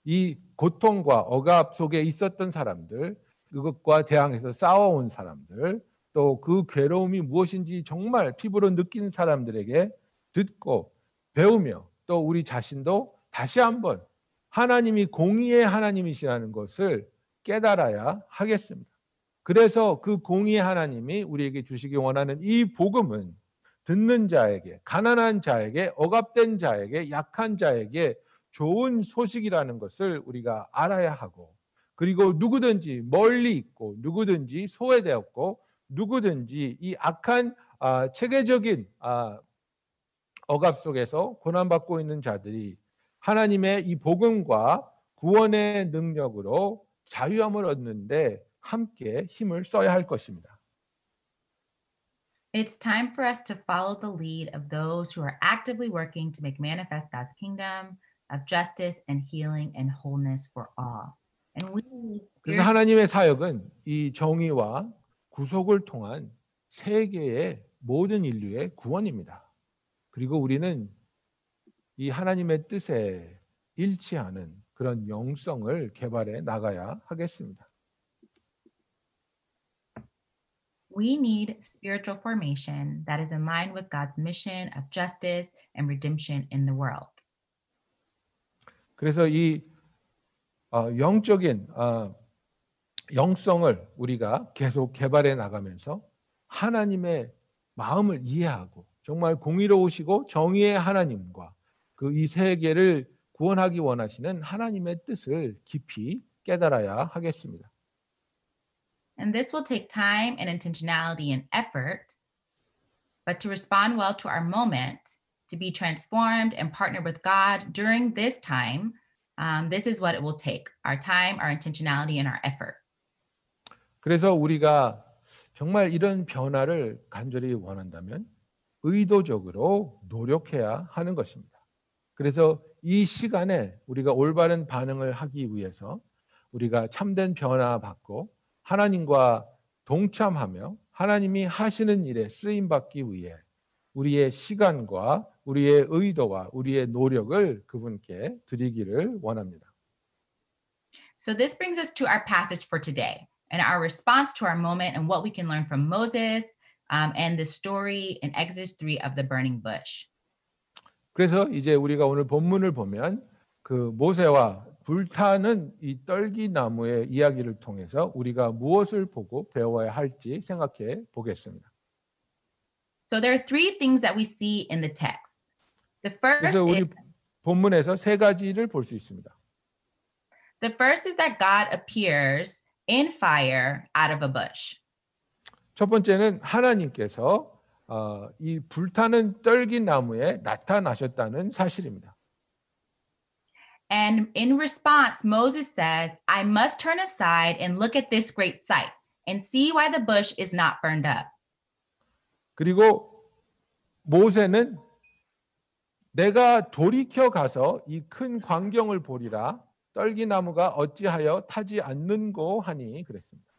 이 고통과 억압 속에 있었던 사람들, 그것과 대항해서 싸워온 사람들, 또 그 괴로움이 무엇인지 정말 피부로 느낀 사람들에게 듣고 배우며 또 우리 자신도 다시 한번 하나님이 공의의 하나님이시라는 것을 깨달아야 하겠습니다. 그래서 그 공의의 하나님이 우리에게 주시기 원하는 이 복음은 듣는 자에게, 가난한 자에게, 억압된 자에게, 약한 자에게 좋은 소식이라는 것을 우리가 알아야 하고, 그리고 누구든지 멀리 있고, 누구든지 소외되었고, 누구든지 이 악한 아, 체계적인 아, 억압 속에서 고난받고 있는 자들이 하나님의 이 복음과 구원의 능력으로 자유함을 얻는데 함께 힘을 써야 할 것입니다. It's time for us to follow the lead of those who are actively working to make manifest God's kingdom of justice and healing and wholeness for all. And we need 그래서 하나님의 사역은 이 정의와 구속을 통한 세계의 모든 인류의 구원입니다. 그리고 우리는 이 하나님의 뜻에 일치하는 그런 영성을 개발해 나가야 하겠습니다. we need spiritual formation that is in line with God's mission of justice and redemption in the world. 그래서 이 어, 영적인 어, 영성을 우리가 계속 개발해 나가면서 하나님의 마음을 이해하고 정말 공의로우시고 정의의 하나님과 그 이 세계를 구원하기 원하시는 하나님의 뜻을 깊이 깨달아야 하겠습니다. And this will take time and intentionality and effort. But to respond well to our moment, to be transformed and partner with God during this time, um, this is what it will take our time, our intentionality, and our effort. 그래서 우리가 정말 이런 변화를 간절히 원한다면 의도적으로 노력해야 하는 것입니다. 그래서 이 시간에 우리가 올바른 반응을 하기 위해서 우리가 참된 변화 받고 하나님과 동참하며 하나님이 하시는 일에 쓰임 받기 위해 우리의 시간과 우리의 의도와 우리의 노력을 그분께 드리기를 원합니다. So, this brings us to our passage for today and our response to our moment and what we can learn from Moses um, and the story in Exodus 3 of the burning bush. 그래서 이제 우리가 오늘 본문을 보면 그 모세와 불타는 이 떨기 나무의 이야기를 통해서 우리가 무엇을 보고 배워야 할지 생각해 보겠습니다. So there are three things that we see in the text. The first 그래서 is 우리 본문에서 세 가지를 볼 수 있습니다. the first is that God appears in fire out of a bush. 첫 번째는 하나님께서 어, 이 불타는 떨기 나무에 나타나셨다는 사실입니다. And in response, Moses says, I must turn aside and look at this great sight and see why the bush is not burned up. 그리고 모세는 내가 돌이켜 가서 이 큰 광경을 보리라 떨기 나무가 어찌하여 타지 않는고 하니 그랬습니다.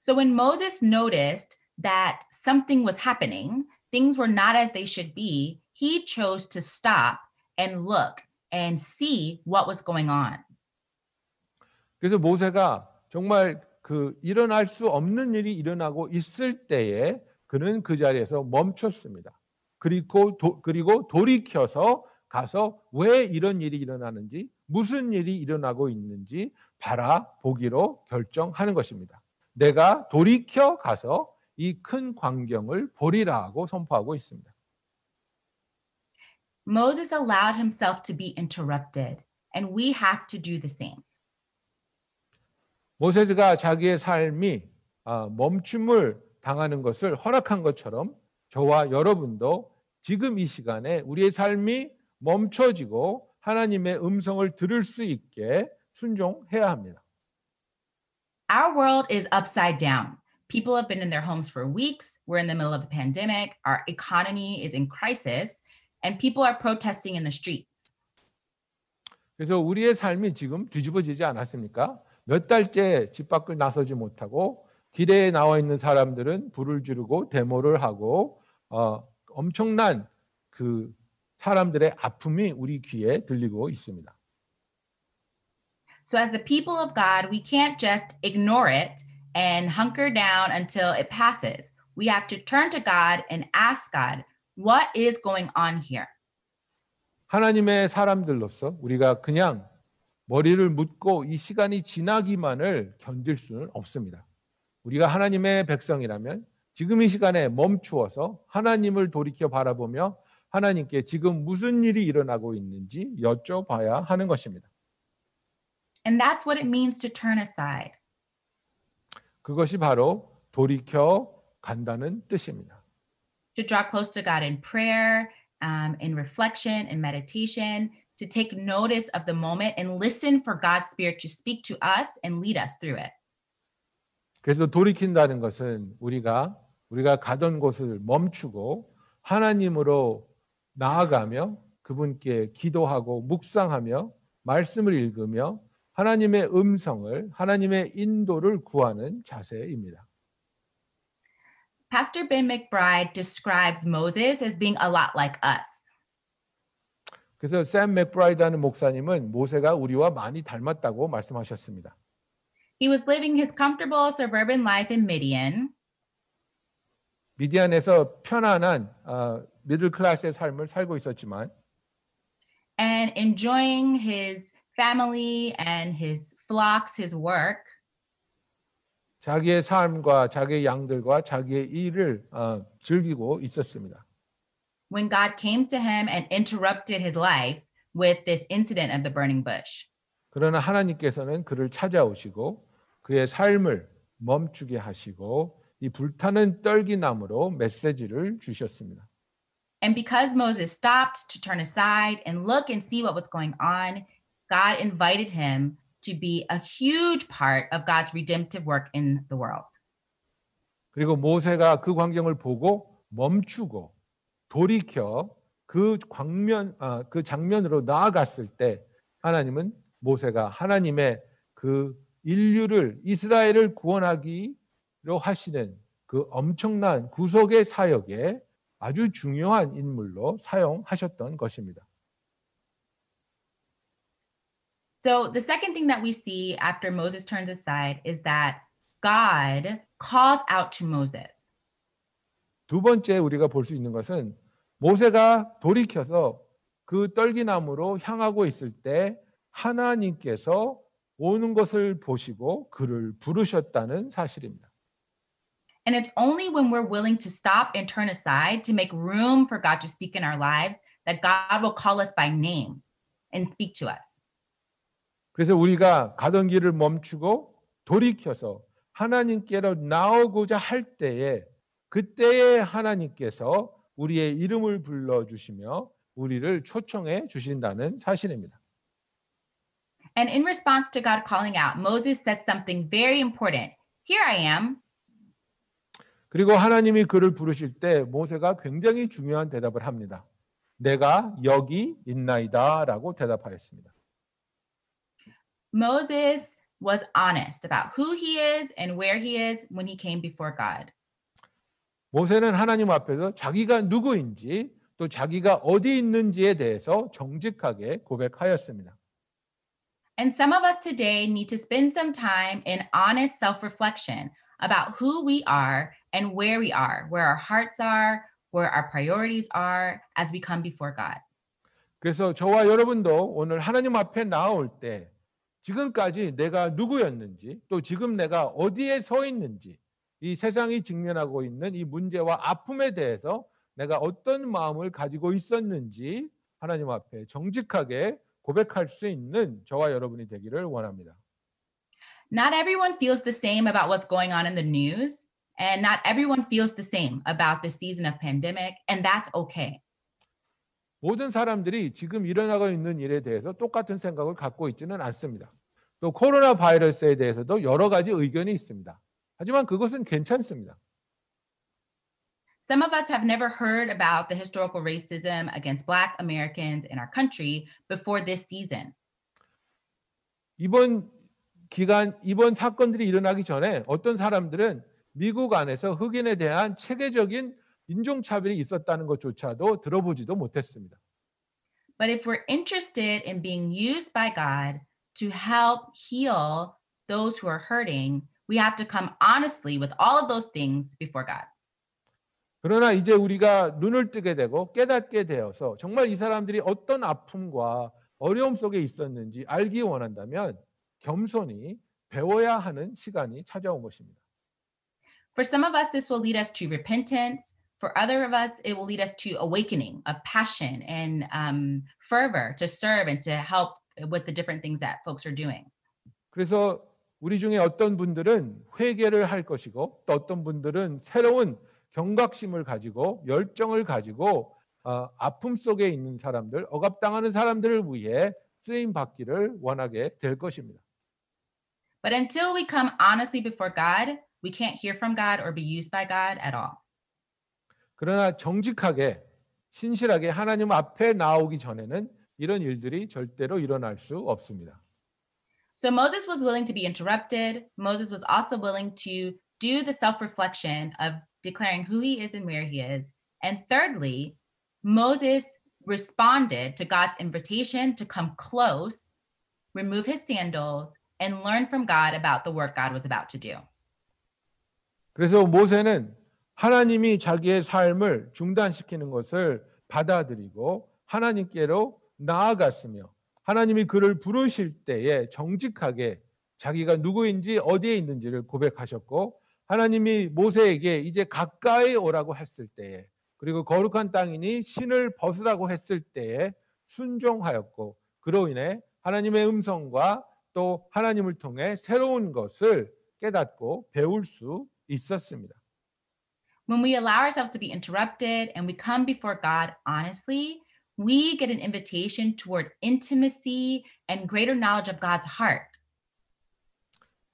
So when Moses noticed that something was happening, things were not as they should be, he chose to stop and look and see what was going on. 그래서 모세가 정말 그 일어날 수 없는 일이 일어나고 있을 때에 그는 그 자리에서 멈췄습니다. 그리고 도, 그리고 돌이켜서 가서 왜 이런 일이 일어나는지 무슨 일이 일어나고 있는지 바라보기로 결정하는 것입니다. 내가 돌이켜 가서 이 큰 광경을 보리라고 선포하고 있습니다. Moses allowed himself to be interrupted, and we have to do the same. 모세가 자기의 삶이 아, 멈춤을 당하는 것을 허락한 것처럼 저와 여러분도 지금 이 시간에 우리의 삶이 멈춰지고 하나님의 음성을 들을 수 있게 순종해야 합니다. Our world is upside down. People have been in their homes for weeks. We're in the middle of a pandemic. Our economy is in crisis, and people are protesting in the streets. 그래서 우리의 삶이 지금 뒤집어지지 않았습니까? 몇 달째 집 밖을 나서지 못하고 길에 나와 있는 사람들은 불을 지르고 데모를 하고 어, 엄청난 그 사람들의 아픔이 우리 귀에 들리고 있습니다. So, as the people of God, we can't just ignore it and hunker down until it passes. We have to turn to God and ask God, what is going on here? 하나님의 사람들로서 우리가 그냥 머리를 묻고 이 시간이 지나기만을 견딜 수는 없습니다. 우리가 하나님의 백성이라면 지금 이 시간에 멈추어서 하나님을 돌이켜 바라보며 하나님께 지금 무슨 일이 일어나고 있는지 여쭤봐야 하는 것입니다. And that's what it means to turn aside. 그것이 바로 돌이켜 간다는 뜻입니다. to draw close to God in prayer, um, in reflection, in meditation, to take notice of the moment and listen for God's Spirit to speak to us and lead us through it. 그래서 돌이킨다는 것은 우리가 우리가 가던 곳을 멈추고 하나님으로 나아가며 그분께 기도하고 묵상하며 말씀을 읽으며 하나님의 음성을 하나님의 인도를 구하는 자세입니다. Pastor Ben McBride describes Moses as being a lot like us. 그래서 샘 맥브라이드라는 목사님은 모세가 우리와 많이 닮았다고 말씀하셨습니다. He was living his comfortable suburban life in Midian, 미디안에서 편안한 어, 미들 클래스의 삶을 살고 있었지만 and enjoying his family and his flocks, his work. 자기의 삶과 자기의 양들과 자기의 일을 어, 즐기고 있었습니다. when God came to him and interrupted his life with this incident of the burning bush. 그러나 하나님께서는 그를 찾아오시고 그의 삶을 멈추게 하시고 이 불타는 떨기나무로 메시지를 주셨습니다. And because Moses stopped to turn aside and look and see what was going on, God invited him to be a huge part of God's redemptive work in the world. 그리고 모세가 그 광경을 보고 멈추고 돌이켜 그 광면 아, 그 장면으로 나아갔을 때 하나님은 모세가 하나님의 그 인류를 이스라엘을 구원하기로 하시는 그 엄청난 구속의 사역에 아주 중요한 인물로 사용하셨던 것입니다. So, the second thing that we see after Moses turns aside is that God calls out to Moses. 두 번째 우리가 볼 수 있는 것은 모세가 돌이켜서 그 떨기나무로 향하고 있을 때 하나님께서 오는 것을 보시고 그를 부르셨다는 사실입니다. And it's only when we're willing to stop and turn aside to make room for God to speak in our lives that God will call us by name and speak to us. 그래서 우리가 가던 길을 멈추고 돌이켜서 하나님께로 나오고자 할 때에 그때에 하나님께서 우리의 이름을 불러 주시며 우리를 초청해 주신다는 사실입니다. And in response to God calling out, Moses says something very important. Here I am. 그리고 하나님이 그를 부르실 때 모세가 굉장히 중요한 대답을 합니다. 내가 여기 있나이다라고 대답하였습니다. Moses was honest about who he is and where he is when he came before God. 모세는 하나님 앞에서 자기가 누구인지 또 자기가 어디 있는지에 대해서 정직하게 고백하였습니다. And some of us today need to spend some time in honest self reflection about who we are and where we are, where our hearts are, where our priorities are as we come before God. 그래서 저와 여러분도 오늘 하나님 앞에 나올 때 지금까지 내가 누구였는지 또 지금 내가 어디에 서 있는지 이 세상이 직면하고 있는 이 문제와 아픔에 대해서 내가 어떤 마음을 가지고 있었는지 하나님 앞에 정직하게 고백할 수 있는 저와 여러분이 되기를 원합니다. Not everyone feels the same about what's going on in the news, and not everyone feels the same about the season of pandemic, and that's okay. 모든 사람들이 지금 일어나고 있는 일에 대해서 똑같은 생각을 갖고 있지는 않습니다. 또 코로나 바이러스에 대해서도 여러 가지 의견이 있습니다. 하지만 그것은 괜찮습니다. Some of us have never heard about the historical racism against Black Americans in our country before this season. 이번 기간 이번 사건들이 일어나기 전에 어떤 사람들은 미국 안에서 흑인에 대한 체계적인 인종차별이 있었다는 것조차도 들어보지도 못했습니다. But if we're interested in being used by God to help heal those who are hurting, we have to come honestly with all of those things before God. 그러나 이제 우리가 눈을 뜨게 되고 깨닫게 되어서 정말 이 사람들이 어떤 아픔과 어려움 속에 있었는지 알기 원한다면 겸손히 배워야 하는 시간이 찾아온 것입니다. For some of us, this will lead us to repentance. For other of us, it will lead us to awakening of passion and um, fervor to serve and to help with the different things that folks are doing. 그래서 우리 중에 어떤 분들은 회개를 할 것이고 또 어떤 분들은 새로운 경각심을 가지고 열정을 가지고 어, 아픔 속에 있는 사람들, 억압당하는 사람들을 위해 쓰임 받기를 원하게 될 것입니다. But until we come honestly before God, we can't hear from God or be used by God at all. 그러나 정직하게 신실하게 하나님 앞에 나오기 전에는 이런 일들이 절대로 일어날 수 없습니다. So Moses was willing to be interrupted. Moses was also willing to do the self reflection of declaring who he is and where he is. And thirdly, Moses responded to God's invitation to come close, remove his sandals, and learn from God about the work God was about to do. 그래서 모세는 하나님이 자기의 삶을 중단시키는 것을 받아들이고 하나님께로 나아갔으며 하나님이 그를 부르실 때에 정직하게 자기가 누구인지 어디에 있는지를 고백하셨고 하나님이 모세에게 이제 가까이 오라고 했을 때에 그리고 거룩한 땅이니 신을 벗으라고 했을 때에 순종하였고 그로 인해 하나님의 음성과 또 하나님을 통해 새로운 것을 깨닫고 배울 수 있었습니다. When we allow ourselves to be interrupted and we come before God honestly, we get an invitation toward intimacy and greater knowledge of God's heart.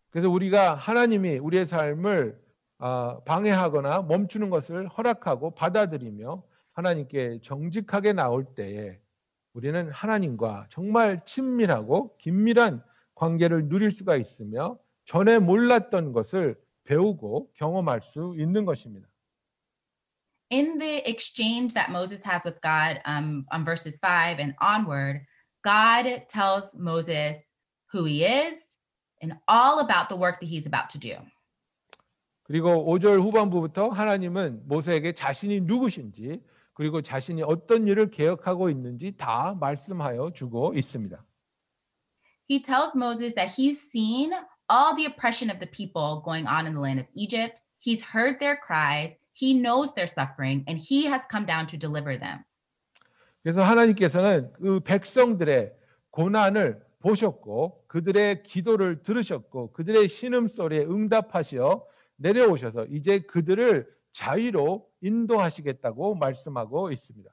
그래서 우리가 하나님이 우리의 삶을 아, 방해하거나 멈추는 것을 허락하고 받아들이며 하나님께 정직하게 나올 때에 우리는 하나님과 정말 친밀하고 긴밀한 관계를 누릴 수가 있으며 전에 몰랐던 것을 배우고 경험할 수 있는 것입니다. In the exchange that Moses has with God um, on verses 5 and onward, God tells Moses who he is and all about the work that he's about to do. 그리고 5절 후반부부터 하나님은 모세에게 자신이 누구신지 그리고 자신이 어떤 일을 계획하고 있는지 다 말씀하여 주고 있습니다. He tells Moses that he's seen all the oppression of the people going on in the land of Egypt. He's heard their cries, he knows their suffering, and he has come down to deliver them. 그래서 하나님께서는 그 백성들의 고난을 보셨고 그들의 기도를 들으셨고 그들의 신음 소리에 응답하시어 내려오셔서 이제 그들을 자유로 인도하시겠다고 말씀하고 있습니다.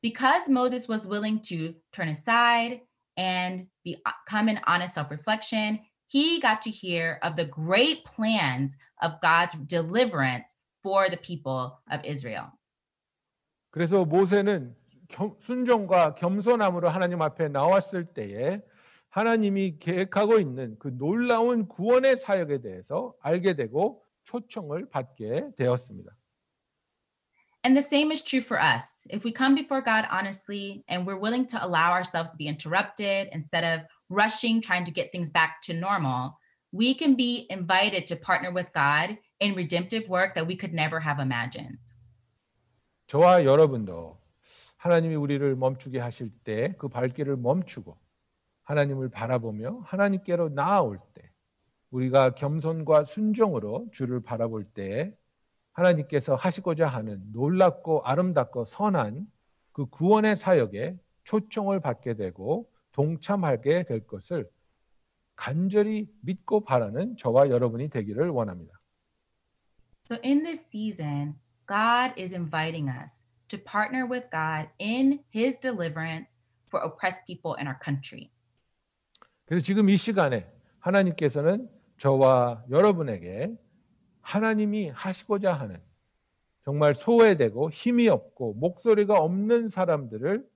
Because Moses was willing to turn aside and be come in honest self-reflection, he got to hear of the great plans of God's deliverance for the people of Israel. 그래서 모세는 겸- 순종과 겸손함으로 하나님 앞에 나왔을 때에 하나님이 계획하고 있는 그 놀라운 구원의 사역에 대해서 알게 되고 초청을 받게 되었습니다. And the same is true for us. If we come before God honestly and we're willing to allow ourselves to be interrupted instead of rushing, trying to get things back to normal, we can be invited to partner with God in redemptive work that we could never have imagined. 저와 여러분도 하나님이 우리를 멈추게 하실 때 그 발길을 멈추고 하나님을 바라보며 하나님께로 나아올 때 우리가 겸손과 순종으로 주를 바라볼 때 하나님께서 하시고자 하는 놀랍고 아름답고 선한 그 구원의 사역에 초청을 받게 되고 동참하게 될 것을 간절히 믿고 바라는 저와 여러분이 되기를 원합니다. So, in this season, God is inviting us to partner with God in his deliverance for oppressed people in our country. 그래서 지금 이 시간에 하나님께서는 저와 여러분에게 하나님이 하시고자 하는 정말 소외되고 힘이 없고 목소리가 없는 사람들을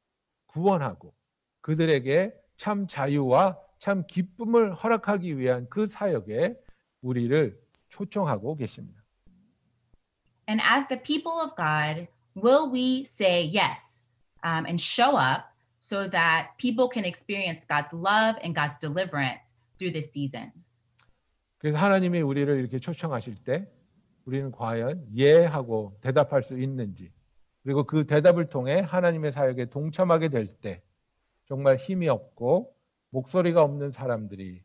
구원하고 그들에게 참 자유와 참 기쁨을 허락하기 위한 그 사역에 우리를 초청하고 계십니다. And as the people of God, will we say yes um, and show up so that people can experience God's love and God's deliverance through this season? 그래서 하나님이 우리를 이렇게 초청하실 때 우리는 과연 예 하고 대답할 수 있는지 그리고 그 대답을 통해 하나님의 사역에 동참하게 될 때 정말 힘이 없고 목소리가 없는 사람들이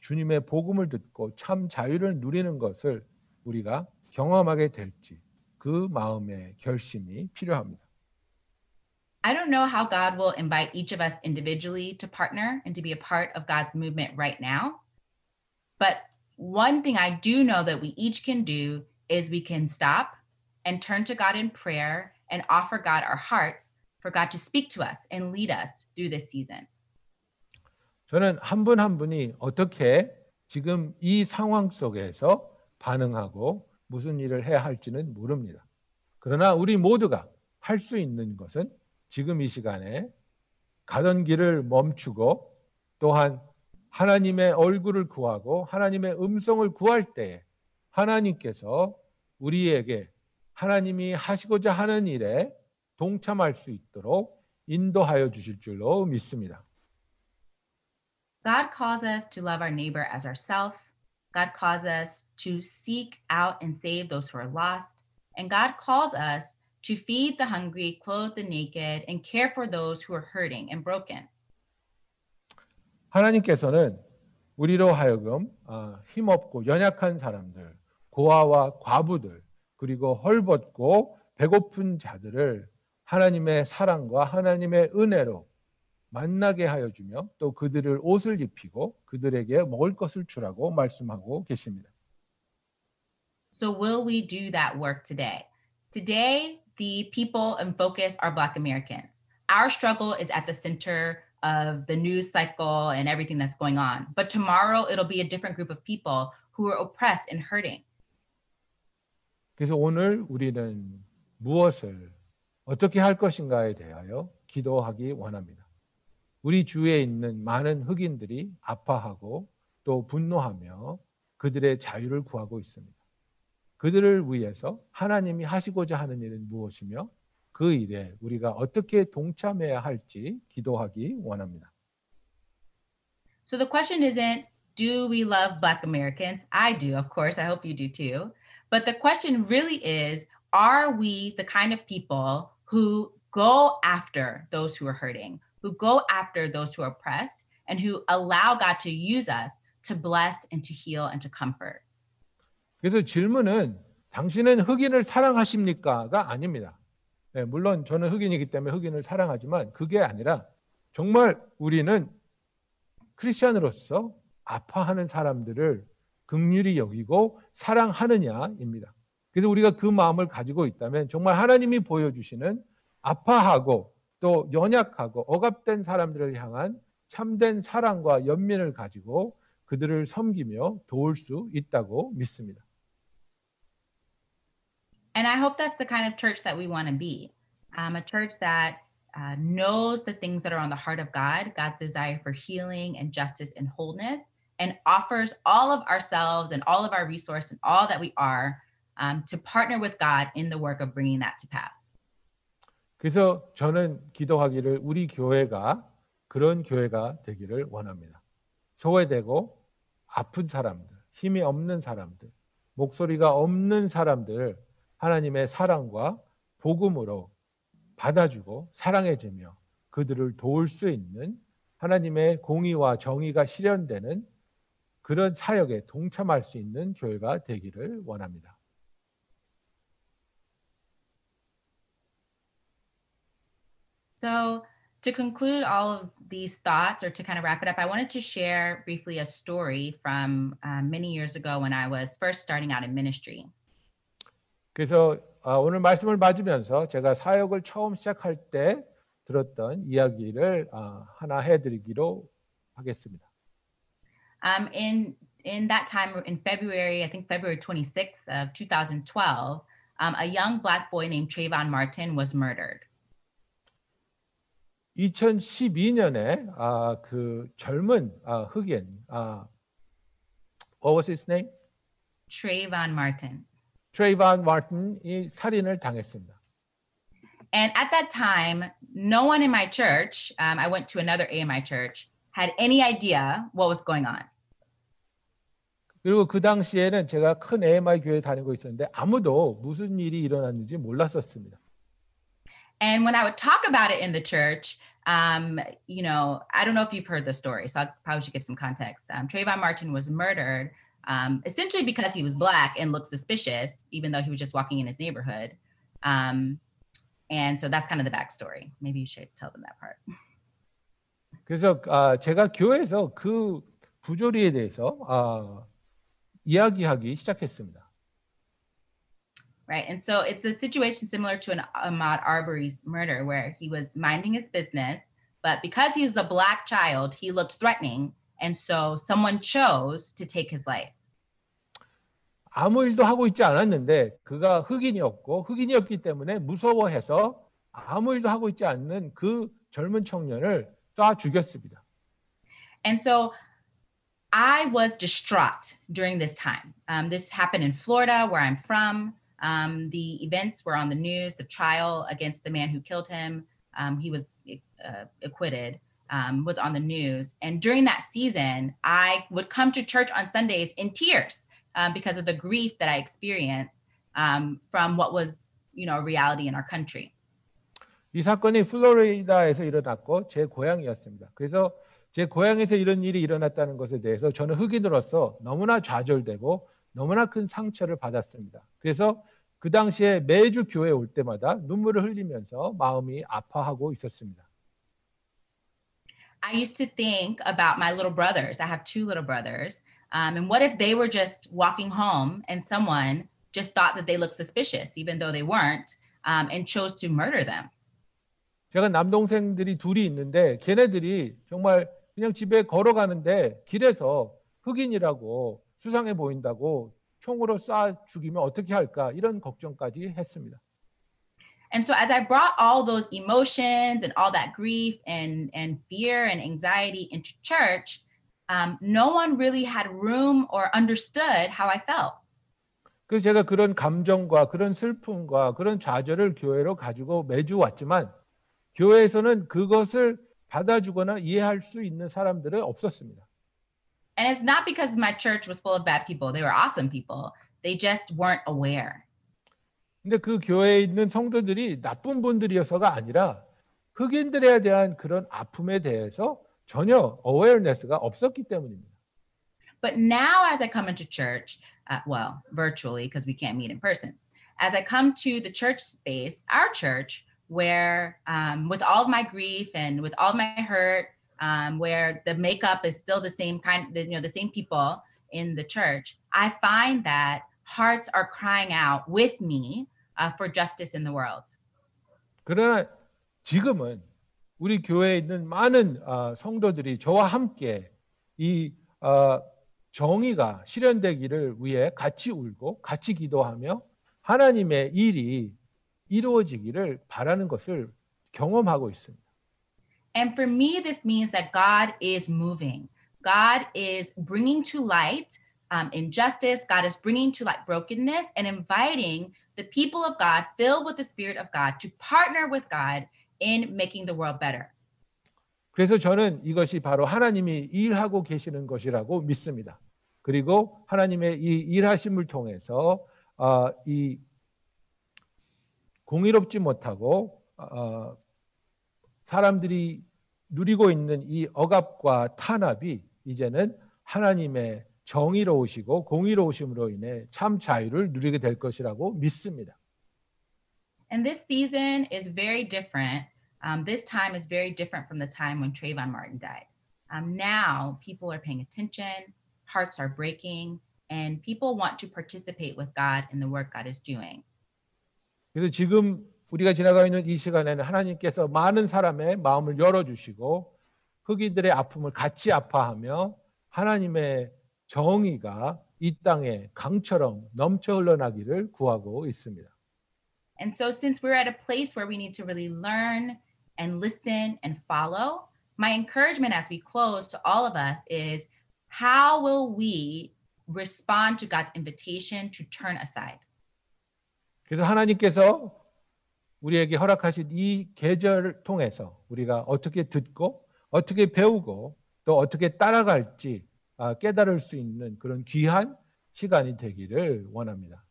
주님의 복음을 듣고 참 자유를 누리는 것을 우리가 경험하게 될지 그 마음의 결심이 필요합니다. I don't know how God will invite each of us individually to partner and to be a part of God's movement right now. But one thing I do know that we each can do is we can stop and turn to God in prayer and offer God our hearts for God to speak to us and lead us through this season. 저는 한 분 한 분이 어떻게 지금 이 상황 속에서 반응하고 무슨 일을 해야 할지는 모릅니다. 그러나 우리 모두가 할 수 있는 것은 지금 이 시간에 가던 길을 멈추고 또한 하나님의 얼굴을 구하고 하나님의 음성을 구할 때 하나님께서 우리에게 하나님이 하시고자 하는 일에 동참할 수 있도록 인도하여 주실 줄로 믿습니다. God calls us to love our neighbor as ourselves. God calls us to seek out and save those who are lost. And God calls us to feed the hungry, clothe the naked, and care for those who are hurting and broken. 하나님께서는 우리로 하여금 아, 힘없고 연약한 사람들, 고아와 과부들, 그리고 헐벗고 배고픈 자들을 하나님의 사랑과 하나님의 은혜로 만나게 하여 주며 또 그들을 옷을 입히고 그들에게 먹을 것을 주라고 말씀하고 계십니다. So, will we do that work today? Today, the people in focus are Black Americans. Our struggle is at the center of the news cycle and everything that's going on. But tomorrow, it'll be a different group of people who are oppressed and hurting. 그래서 오늘 우리는 무엇을 어떻게 할 것인가에 대하여 기도하기 원합니다. 우리 주위에 있는 많은 흑인들이 아파하고 또 분노하며 그들의 자유를 구하고 있습니다. 그들을 위해서 하나님이 하시고자 하는 일은 무엇이며 그 일에 우리가 어떻게 동참해야 할지 기도하기 원합니다. So the question isn't, do we love Black Americans? I do, of course. I hope you do too. But the question really is, are we the kind of people who go after those who are hurting, who go after those who are oppressed, and who allow God to use us to bless and to heal and to comfort? 그래서 질문은 당신은 흑인을 사랑하십니까가 아닙니다. 네, 물론 저는 흑인이기 때문에 흑인을 사랑하지만 그게 아니라 정말 우리는 크리스천으로서 아파하는 사람들을 극률이 여기고 사랑하느냐입니다. 그래서 우리가 그 마음을 가지고 있다면 정말 하나님이 보여주시는 아파하고 또 연약하고 억압된 사람들을 향한 참된 사랑과 연민을 가지고 그들을 섬기며 도울 수 있다고 믿습니다. And I hope that's the kind of church that we want to be um, a church that uh, knows the things that are on the heart of God, God's desire for healing and justice and wholeness, and offers all of ourselves and all of our resource and all that we are um, to partner with God in the work of bringing that to pass. 그래서 저는 기도하기를 우리 교회가 그런 교회가 되기를 원합니다. 소외되고 아픈 사람들, 힘이 없는 사람들, 목소리가 없는 사람들 하나님의 사랑과 복음으로 받아주고 사랑해주며 그들을 도울 수 있는 하나님의 공의와 정의가 실현되는 그런 사역에 동참할 수 있는 교회가 되기를 원합니다. So, to conclude all of these thoughts, or to kind of wrap it up, I wanted to share briefly a story from uh, many years ago when I was first starting out in ministry. 그래서 아, 오늘 말씀을 맞으면서 제가 사역을 처음 시작할 때 들었던 이야기를 아, 하나 해드리기로 하겠습니다. Um, in in that time, in February, I think February 26th of 2012, um, a young black boy named Trayvon Martin was murdered. 2012년에 아, 그 젊은 아, 흑인 아, what was his name? Trayvon Martin. 트레이반 마틴이 살인을 당했습니다. And at that time, no one in my church, um, I went to another AMI church, had any idea what was going on. 그리고 그 당시에는 제가 큰 AMI 교회 다니고 있었는데 아무도 무슨 일이 일어났는지 몰랐었습니다. And when I would talk about it in the church, um, you know, I don't know if you've heard the story, so I probably should give some context. Um, Trayvon Martin was murdered um, essentially because he was black and looked suspicious, even though he was just walking in his neighborhood. Um, and so that's kind of the backstory. Maybe you should tell them that part. 그래서 아, 제가 교회에서 그 부조리에 대해서 아, 이야기하기 시작했습니다. Right. And so it's a situation similar to an Ahmaud Arbery's murder, where he was minding his business, but because he was a black child, he looked threatening. And so someone chose to take his life. 아무 일도 하고 있지 않았는데 그가 흑인이었고 흑인이었기 때문에 무서워해서 아무 일도 하고 있지 않는 그 젊은 청년을 쏴 죽였습니다. And so I was distraught during this time. Um, this happened in Florida, where I'm from. Um, the events were on the news. The trial against the man who killed him, um, he was uh, acquitted, um, was on the news. And during that season, I would come to church on Sundays in tears um, because of the grief that I experienced um, from what was, you know, a reality in our country. 이 사건이 플로리다에서 일어났고 제 고향이었습니다. 그래서 제 고향에서 이런 일이 일어났다는 것에 대해서 저는 흑인으로서 너무나 좌절되고 너무나 큰 상처를 받았습니다. 그래서 그 당시에 매주 교회 올 때마다 눈물을 흘리면서 마음이 아파하고 있었습니다. I used to think about my little brothers. I have two little brothers. Um, and what if they were just walking home and someone just thought that they looked suspicious, even though they weren't, um, and chose to murder them? 제가 남동생들이 둘이 있는데 걔네들이 정말 그냥 집에 걸어가는데 길에서 흑인이라고 수상해 보인다고 총으로 쏴 죽이면 어떻게 할까 이런 걱정까지 했습니다. And so as I brought all those emotions and all that grief and and fear and anxiety into church, um, no one really had room or understood how I felt. 그래서 제가 그런 감정과 그런 슬픔과 그런 좌절을 교회로 가지고 매주 왔지만 교회에서는 그것을 받아주거나 이해할 수 있는 사람들은 없었습니다. And it's not because my church was full of bad people. They were awesome people. They just weren't aware. 근데 그 교회에 있는 성도들이 나쁜 분들이어서가 아니라 흑인들에 대한 그런 아픔에 대해서 전혀 awareness가 없었기 때문입니다. But now, as I come into church, uh, well, virtually because we can't meet in person. As I come to the church space, our church, where um, with all of my grief and with all of my hurt, um, where the makeup is still the same kind, you know, the same people in the church, I find that hearts are crying out with me uh, for justice in the world. 그러나 지금은 우리 교회에 있는 많은 어, 성도들이 저와 함께 이 어, 정의가 실현되기를 위해 같이 울고 같이 기도하며 하나님의 일이 이루어지기를 바라는 것을 경험하고 있습니다. And for me, this means that God is moving. God is bringing to light um, injustice. God is bringing to light brokenness and inviting the people of God, filled with the Spirit of God, to partner with God in making the world better. 그래서 저는 이것이 바로 하나님이 일하고 계시는 것이라고 믿습니다. 그리고 하나님의 이 일하심을 통해서 어, 이 공의롭지 못하고 어, 사람들이 누리고 있는 이 억압과 탄압이 이제는 하나님의 정의로우시고 공의로우심으로 인해 참 자유를 누리게 될 것이라고 믿습니다. And this season is very different. Um, this time is very different from the time when Trayvon Martin died. Um, now people are paying attention, hearts are breaking, and people want to participate with God in the work God is doing. 그래서 지금 우리가 지나가 있는 이 시간에는 하나님께서 많은 사람의 마음을 열어주시고 흑인들의 아픔을 같이 아파하며 하나님의 정의가 이 땅에 강처럼 넘쳐 흘러나기를 구하고 있습니다. And so, since we're at a place where we need to really learn and listen and follow, my encouragement as we close to all of us is how will we respond to God's invitation to turn aside? 그래서 하나님께서 우리에게 허락하신 이 계절을 통해서 우리가 어떻게 듣고 어떻게 배우고 또 어떻게 따라갈지 깨달을 수 있는 그런 귀한 시간이 되기를 원합니다.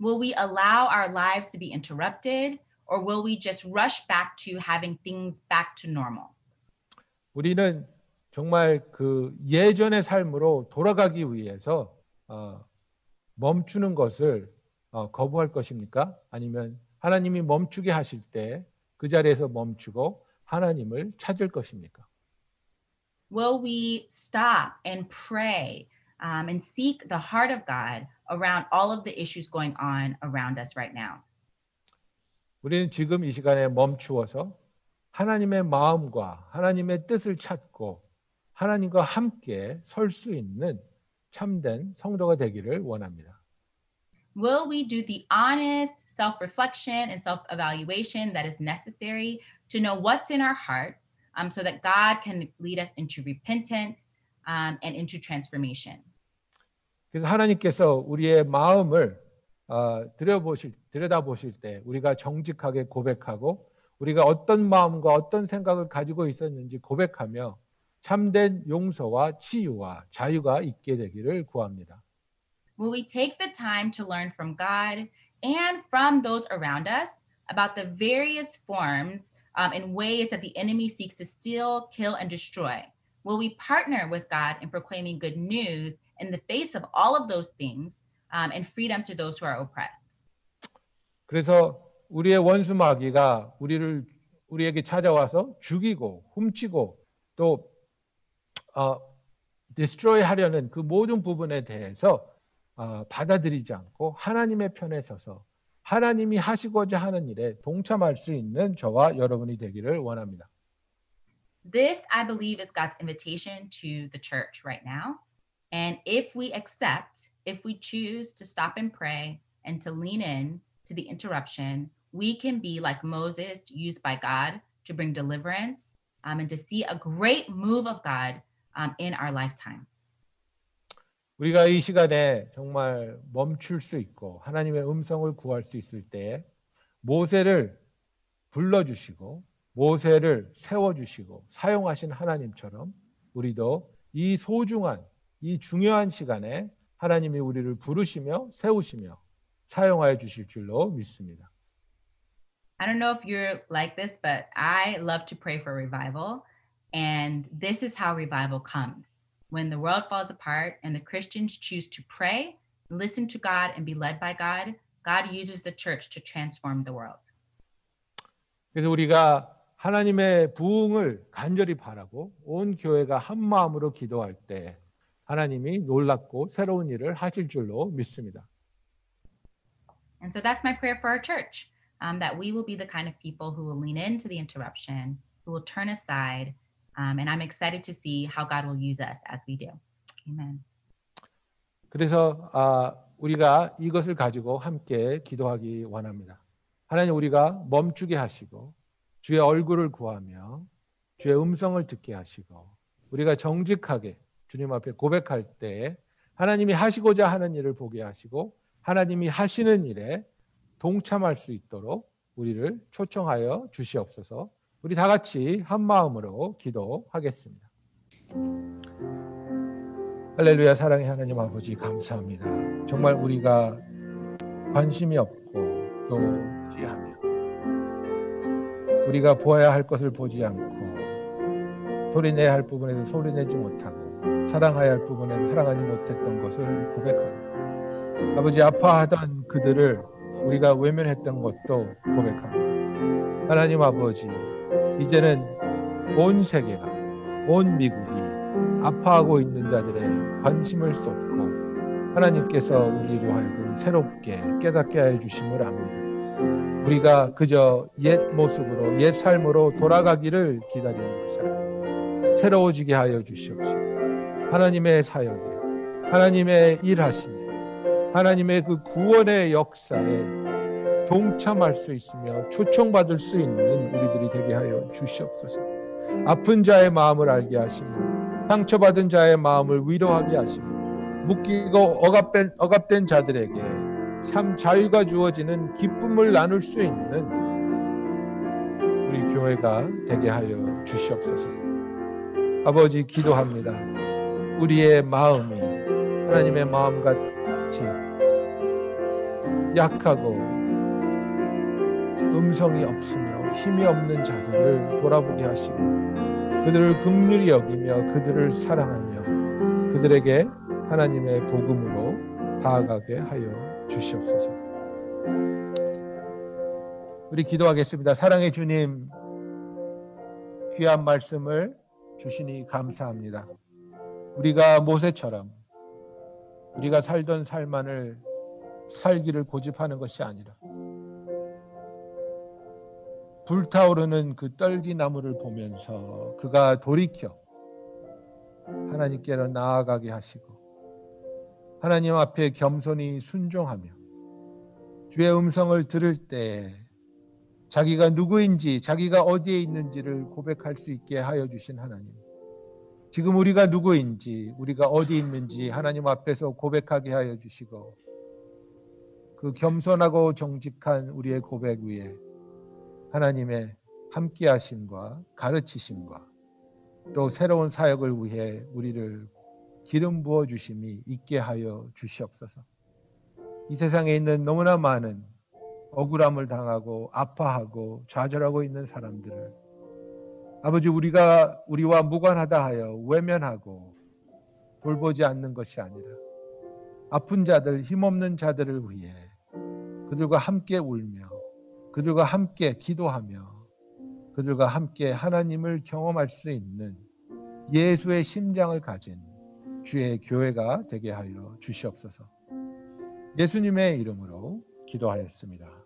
Will we allow our lives to be interrupted or will we just rush back to having things back to normal? 우리는 정말 그 예전의 삶으로 돌아가기 위해서 어, 멈추는 것을 어, 거부할 것입니까? 아니면 하나님이 멈추게 하실 때 그 자리에서 멈추고 하나님을 찾을 것입니까? Will we stop and pray um, and seek the heart of God around all of the issues going on around us right now? 우리는 지금 이 시간에 멈추어서 하나님의 마음과 하나님의 뜻을 찾고 하나님과 함께 설 수 있는 참된 성도가 되기를 원합니다. Will we do the honest self reflection and self evaluation that is necessary to know what's in our heart um, so that God can lead us into repentance um, and into transformation? 그래서 하나님께서 우리의 마음을 어, 들여보실, 들여다보실 때 우리가 정직하게 고백하고 우리가 어떤 마음과 어떤 생각을 가지고 있었는지 고백하며 참된 용서와 치유와 자유가 있게 되기를 구합니다. Will we take the time to learn from God and from those around us about the various forms um, and ways that the enemy seeks to steal, kill, and destroy? Will we partner with God in proclaiming good news in the face of all of those things um, and freedom to those who are oppressed? 그래서 우리의 원수 마귀가 우리를 우리에게 찾아와서 죽이고 훔치고 또 어, destroy 하려는 그 모든 부분에 대해서 어, 받아들이지 않고 하나님의 편에 서서 하나님이 하시고자 하는 일에 동참할 수 있는 저와 여러분이 되기를 원합니다. This, I believe, is God's invitation to the church right now. And if we accept, if we choose to stop and pray and to lean in to the interruption, we can be like Moses, used by God to bring deliverance um, and to see a great move of God um, in our lifetime. 우리가 이 시간에 정말 멈출 수 있고 하나님의 음성을 구할 수 있을 때 모세를 불러주시고 모세를 세워주시고 사용하신 하나님처럼 우리도 이 소중한 이 중요한 시간에 하나님이 우리를 부르시며 세우시며 사용하여 주실 줄로 믿습니다. I don't know if you're like this, but I love to pray for revival. And this is how revival comes when the world falls apart and the Christians choose to pray listen to God and be led by God, God uses the church to transform the world. 그래서 우리가 하나님의 부흥을 간절히 바라고 온 교회가 한 마음으로 기도할 때 하나님이 놀랍고 새로운 일을 하실 줄로 믿습니다. And so that's my prayer for our church um, that we will be the kind of people who will lean into the interruption, who will turn aside. Um, and I'm excited to see how God will use us as we do. Amen. 그래서 아, 우리가 이것을 가지고 함께 기도하기 원합니다. 하나님 우리가 멈추게 하시고 주의 얼굴을 구하며 주의 음성을 듣게 하시고 우리가 정직하게 주님 앞에 고백할 때 하나님이 하시고자 하는 일을 보게 하시고 하나님이 하시는 일에 동참할 수 있도록 우리를 초청하여 주시옵소서. 우리 다 같이 한 마음으로 기도하겠습니다. 할렐루야 사랑의 하나님 아버지 감사합니다. 정말 우리가 관심이 없고 또 무지하며 우리가 보아야 할 것을 보지 않고 소리내야 할 부분에서 소리내지 못하고 사랑해야 할 부분에서 사랑하지 못했던 것을 고백합니다. 아버지 아파하던 그들을 우리가 외면했던 것도 고백합니다. 하나님 아버지 이제는 온 세계가 온 미국이 아파하고 있는 자들의 관심을 쏟고 하나님께서 우리로 하여금 새롭게 깨닫게 하여 주심을 압니다. 우리가 그저 옛 모습으로 옛 삶으로 돌아가기를 기다리는 것이 아니라 새로워지게 하여 주시옵시고 하나님의 사역에 하나님의 일하심에 하나님의 그 구원의 역사에 동참할 수 있으며 초청받을 수 있는 우리들이 되게 하여 주시옵소서. 아픈 자의 마음을 알게 하시며 상처받은 자의 마음을 위로하게 하시며 묶이고 억압된, 억압된 자들에게 참 자유가 주어지는 기쁨을 나눌 수 있는 우리 교회가 되게 하여 주시옵소서. 아버지 기도합니다. 우리의 마음이 하나님의 마음 같이 약하고 음성이 없으며 힘이 없는 자들을 돌아보게 하시고 그들을 극률히 여기며 그들을 사랑하며 그들에게 하나님의 복음으로 다가가게 하여 주시옵소서. 우리 기도하겠습니다. 사랑의 주님, 귀한 말씀을 주시니 감사합니다. 우리가 모세처럼 우리가 살던 삶만을 살기를 고집하는 것이 아니라 불타오르는 그 떨기나무를 보면서 그가 돌이켜 하나님께로 나아가게 하시고 하나님 앞에 겸손히 순종하며 주의 음성을 들을 때 자기가 누구인지 자기가 어디에 있는지를 고백할 수 있게 하여 주신 하나님. 지금 우리가 누구인지 우리가 어디 있는지 하나님 앞에서 고백하게 하여 주시고 그 겸손하고 정직한 우리의 고백 위에 하나님의 함께 하심과 가르치심과 또 새로운 사역을 위해 우리를 기름 부어 주심이 있게 하여 주시옵소서. 이 세상에 있는 너무나 많은 억울함을 당하고 아파하고 좌절하고 있는 사람들을 아버지 우리가 우리와 무관하다 하여 외면하고 돌보지 않는 것이 아니라 아픈 자들 힘없는 자들을 위해 그들과 함께 울며 그들과 함께 기도하며 그들과 함께 하나님을 경험할 수 있는 예수의 심장을 가진 주의 교회가 되게 하여 주시옵소서. 예수님의 이름으로 기도하였습니다.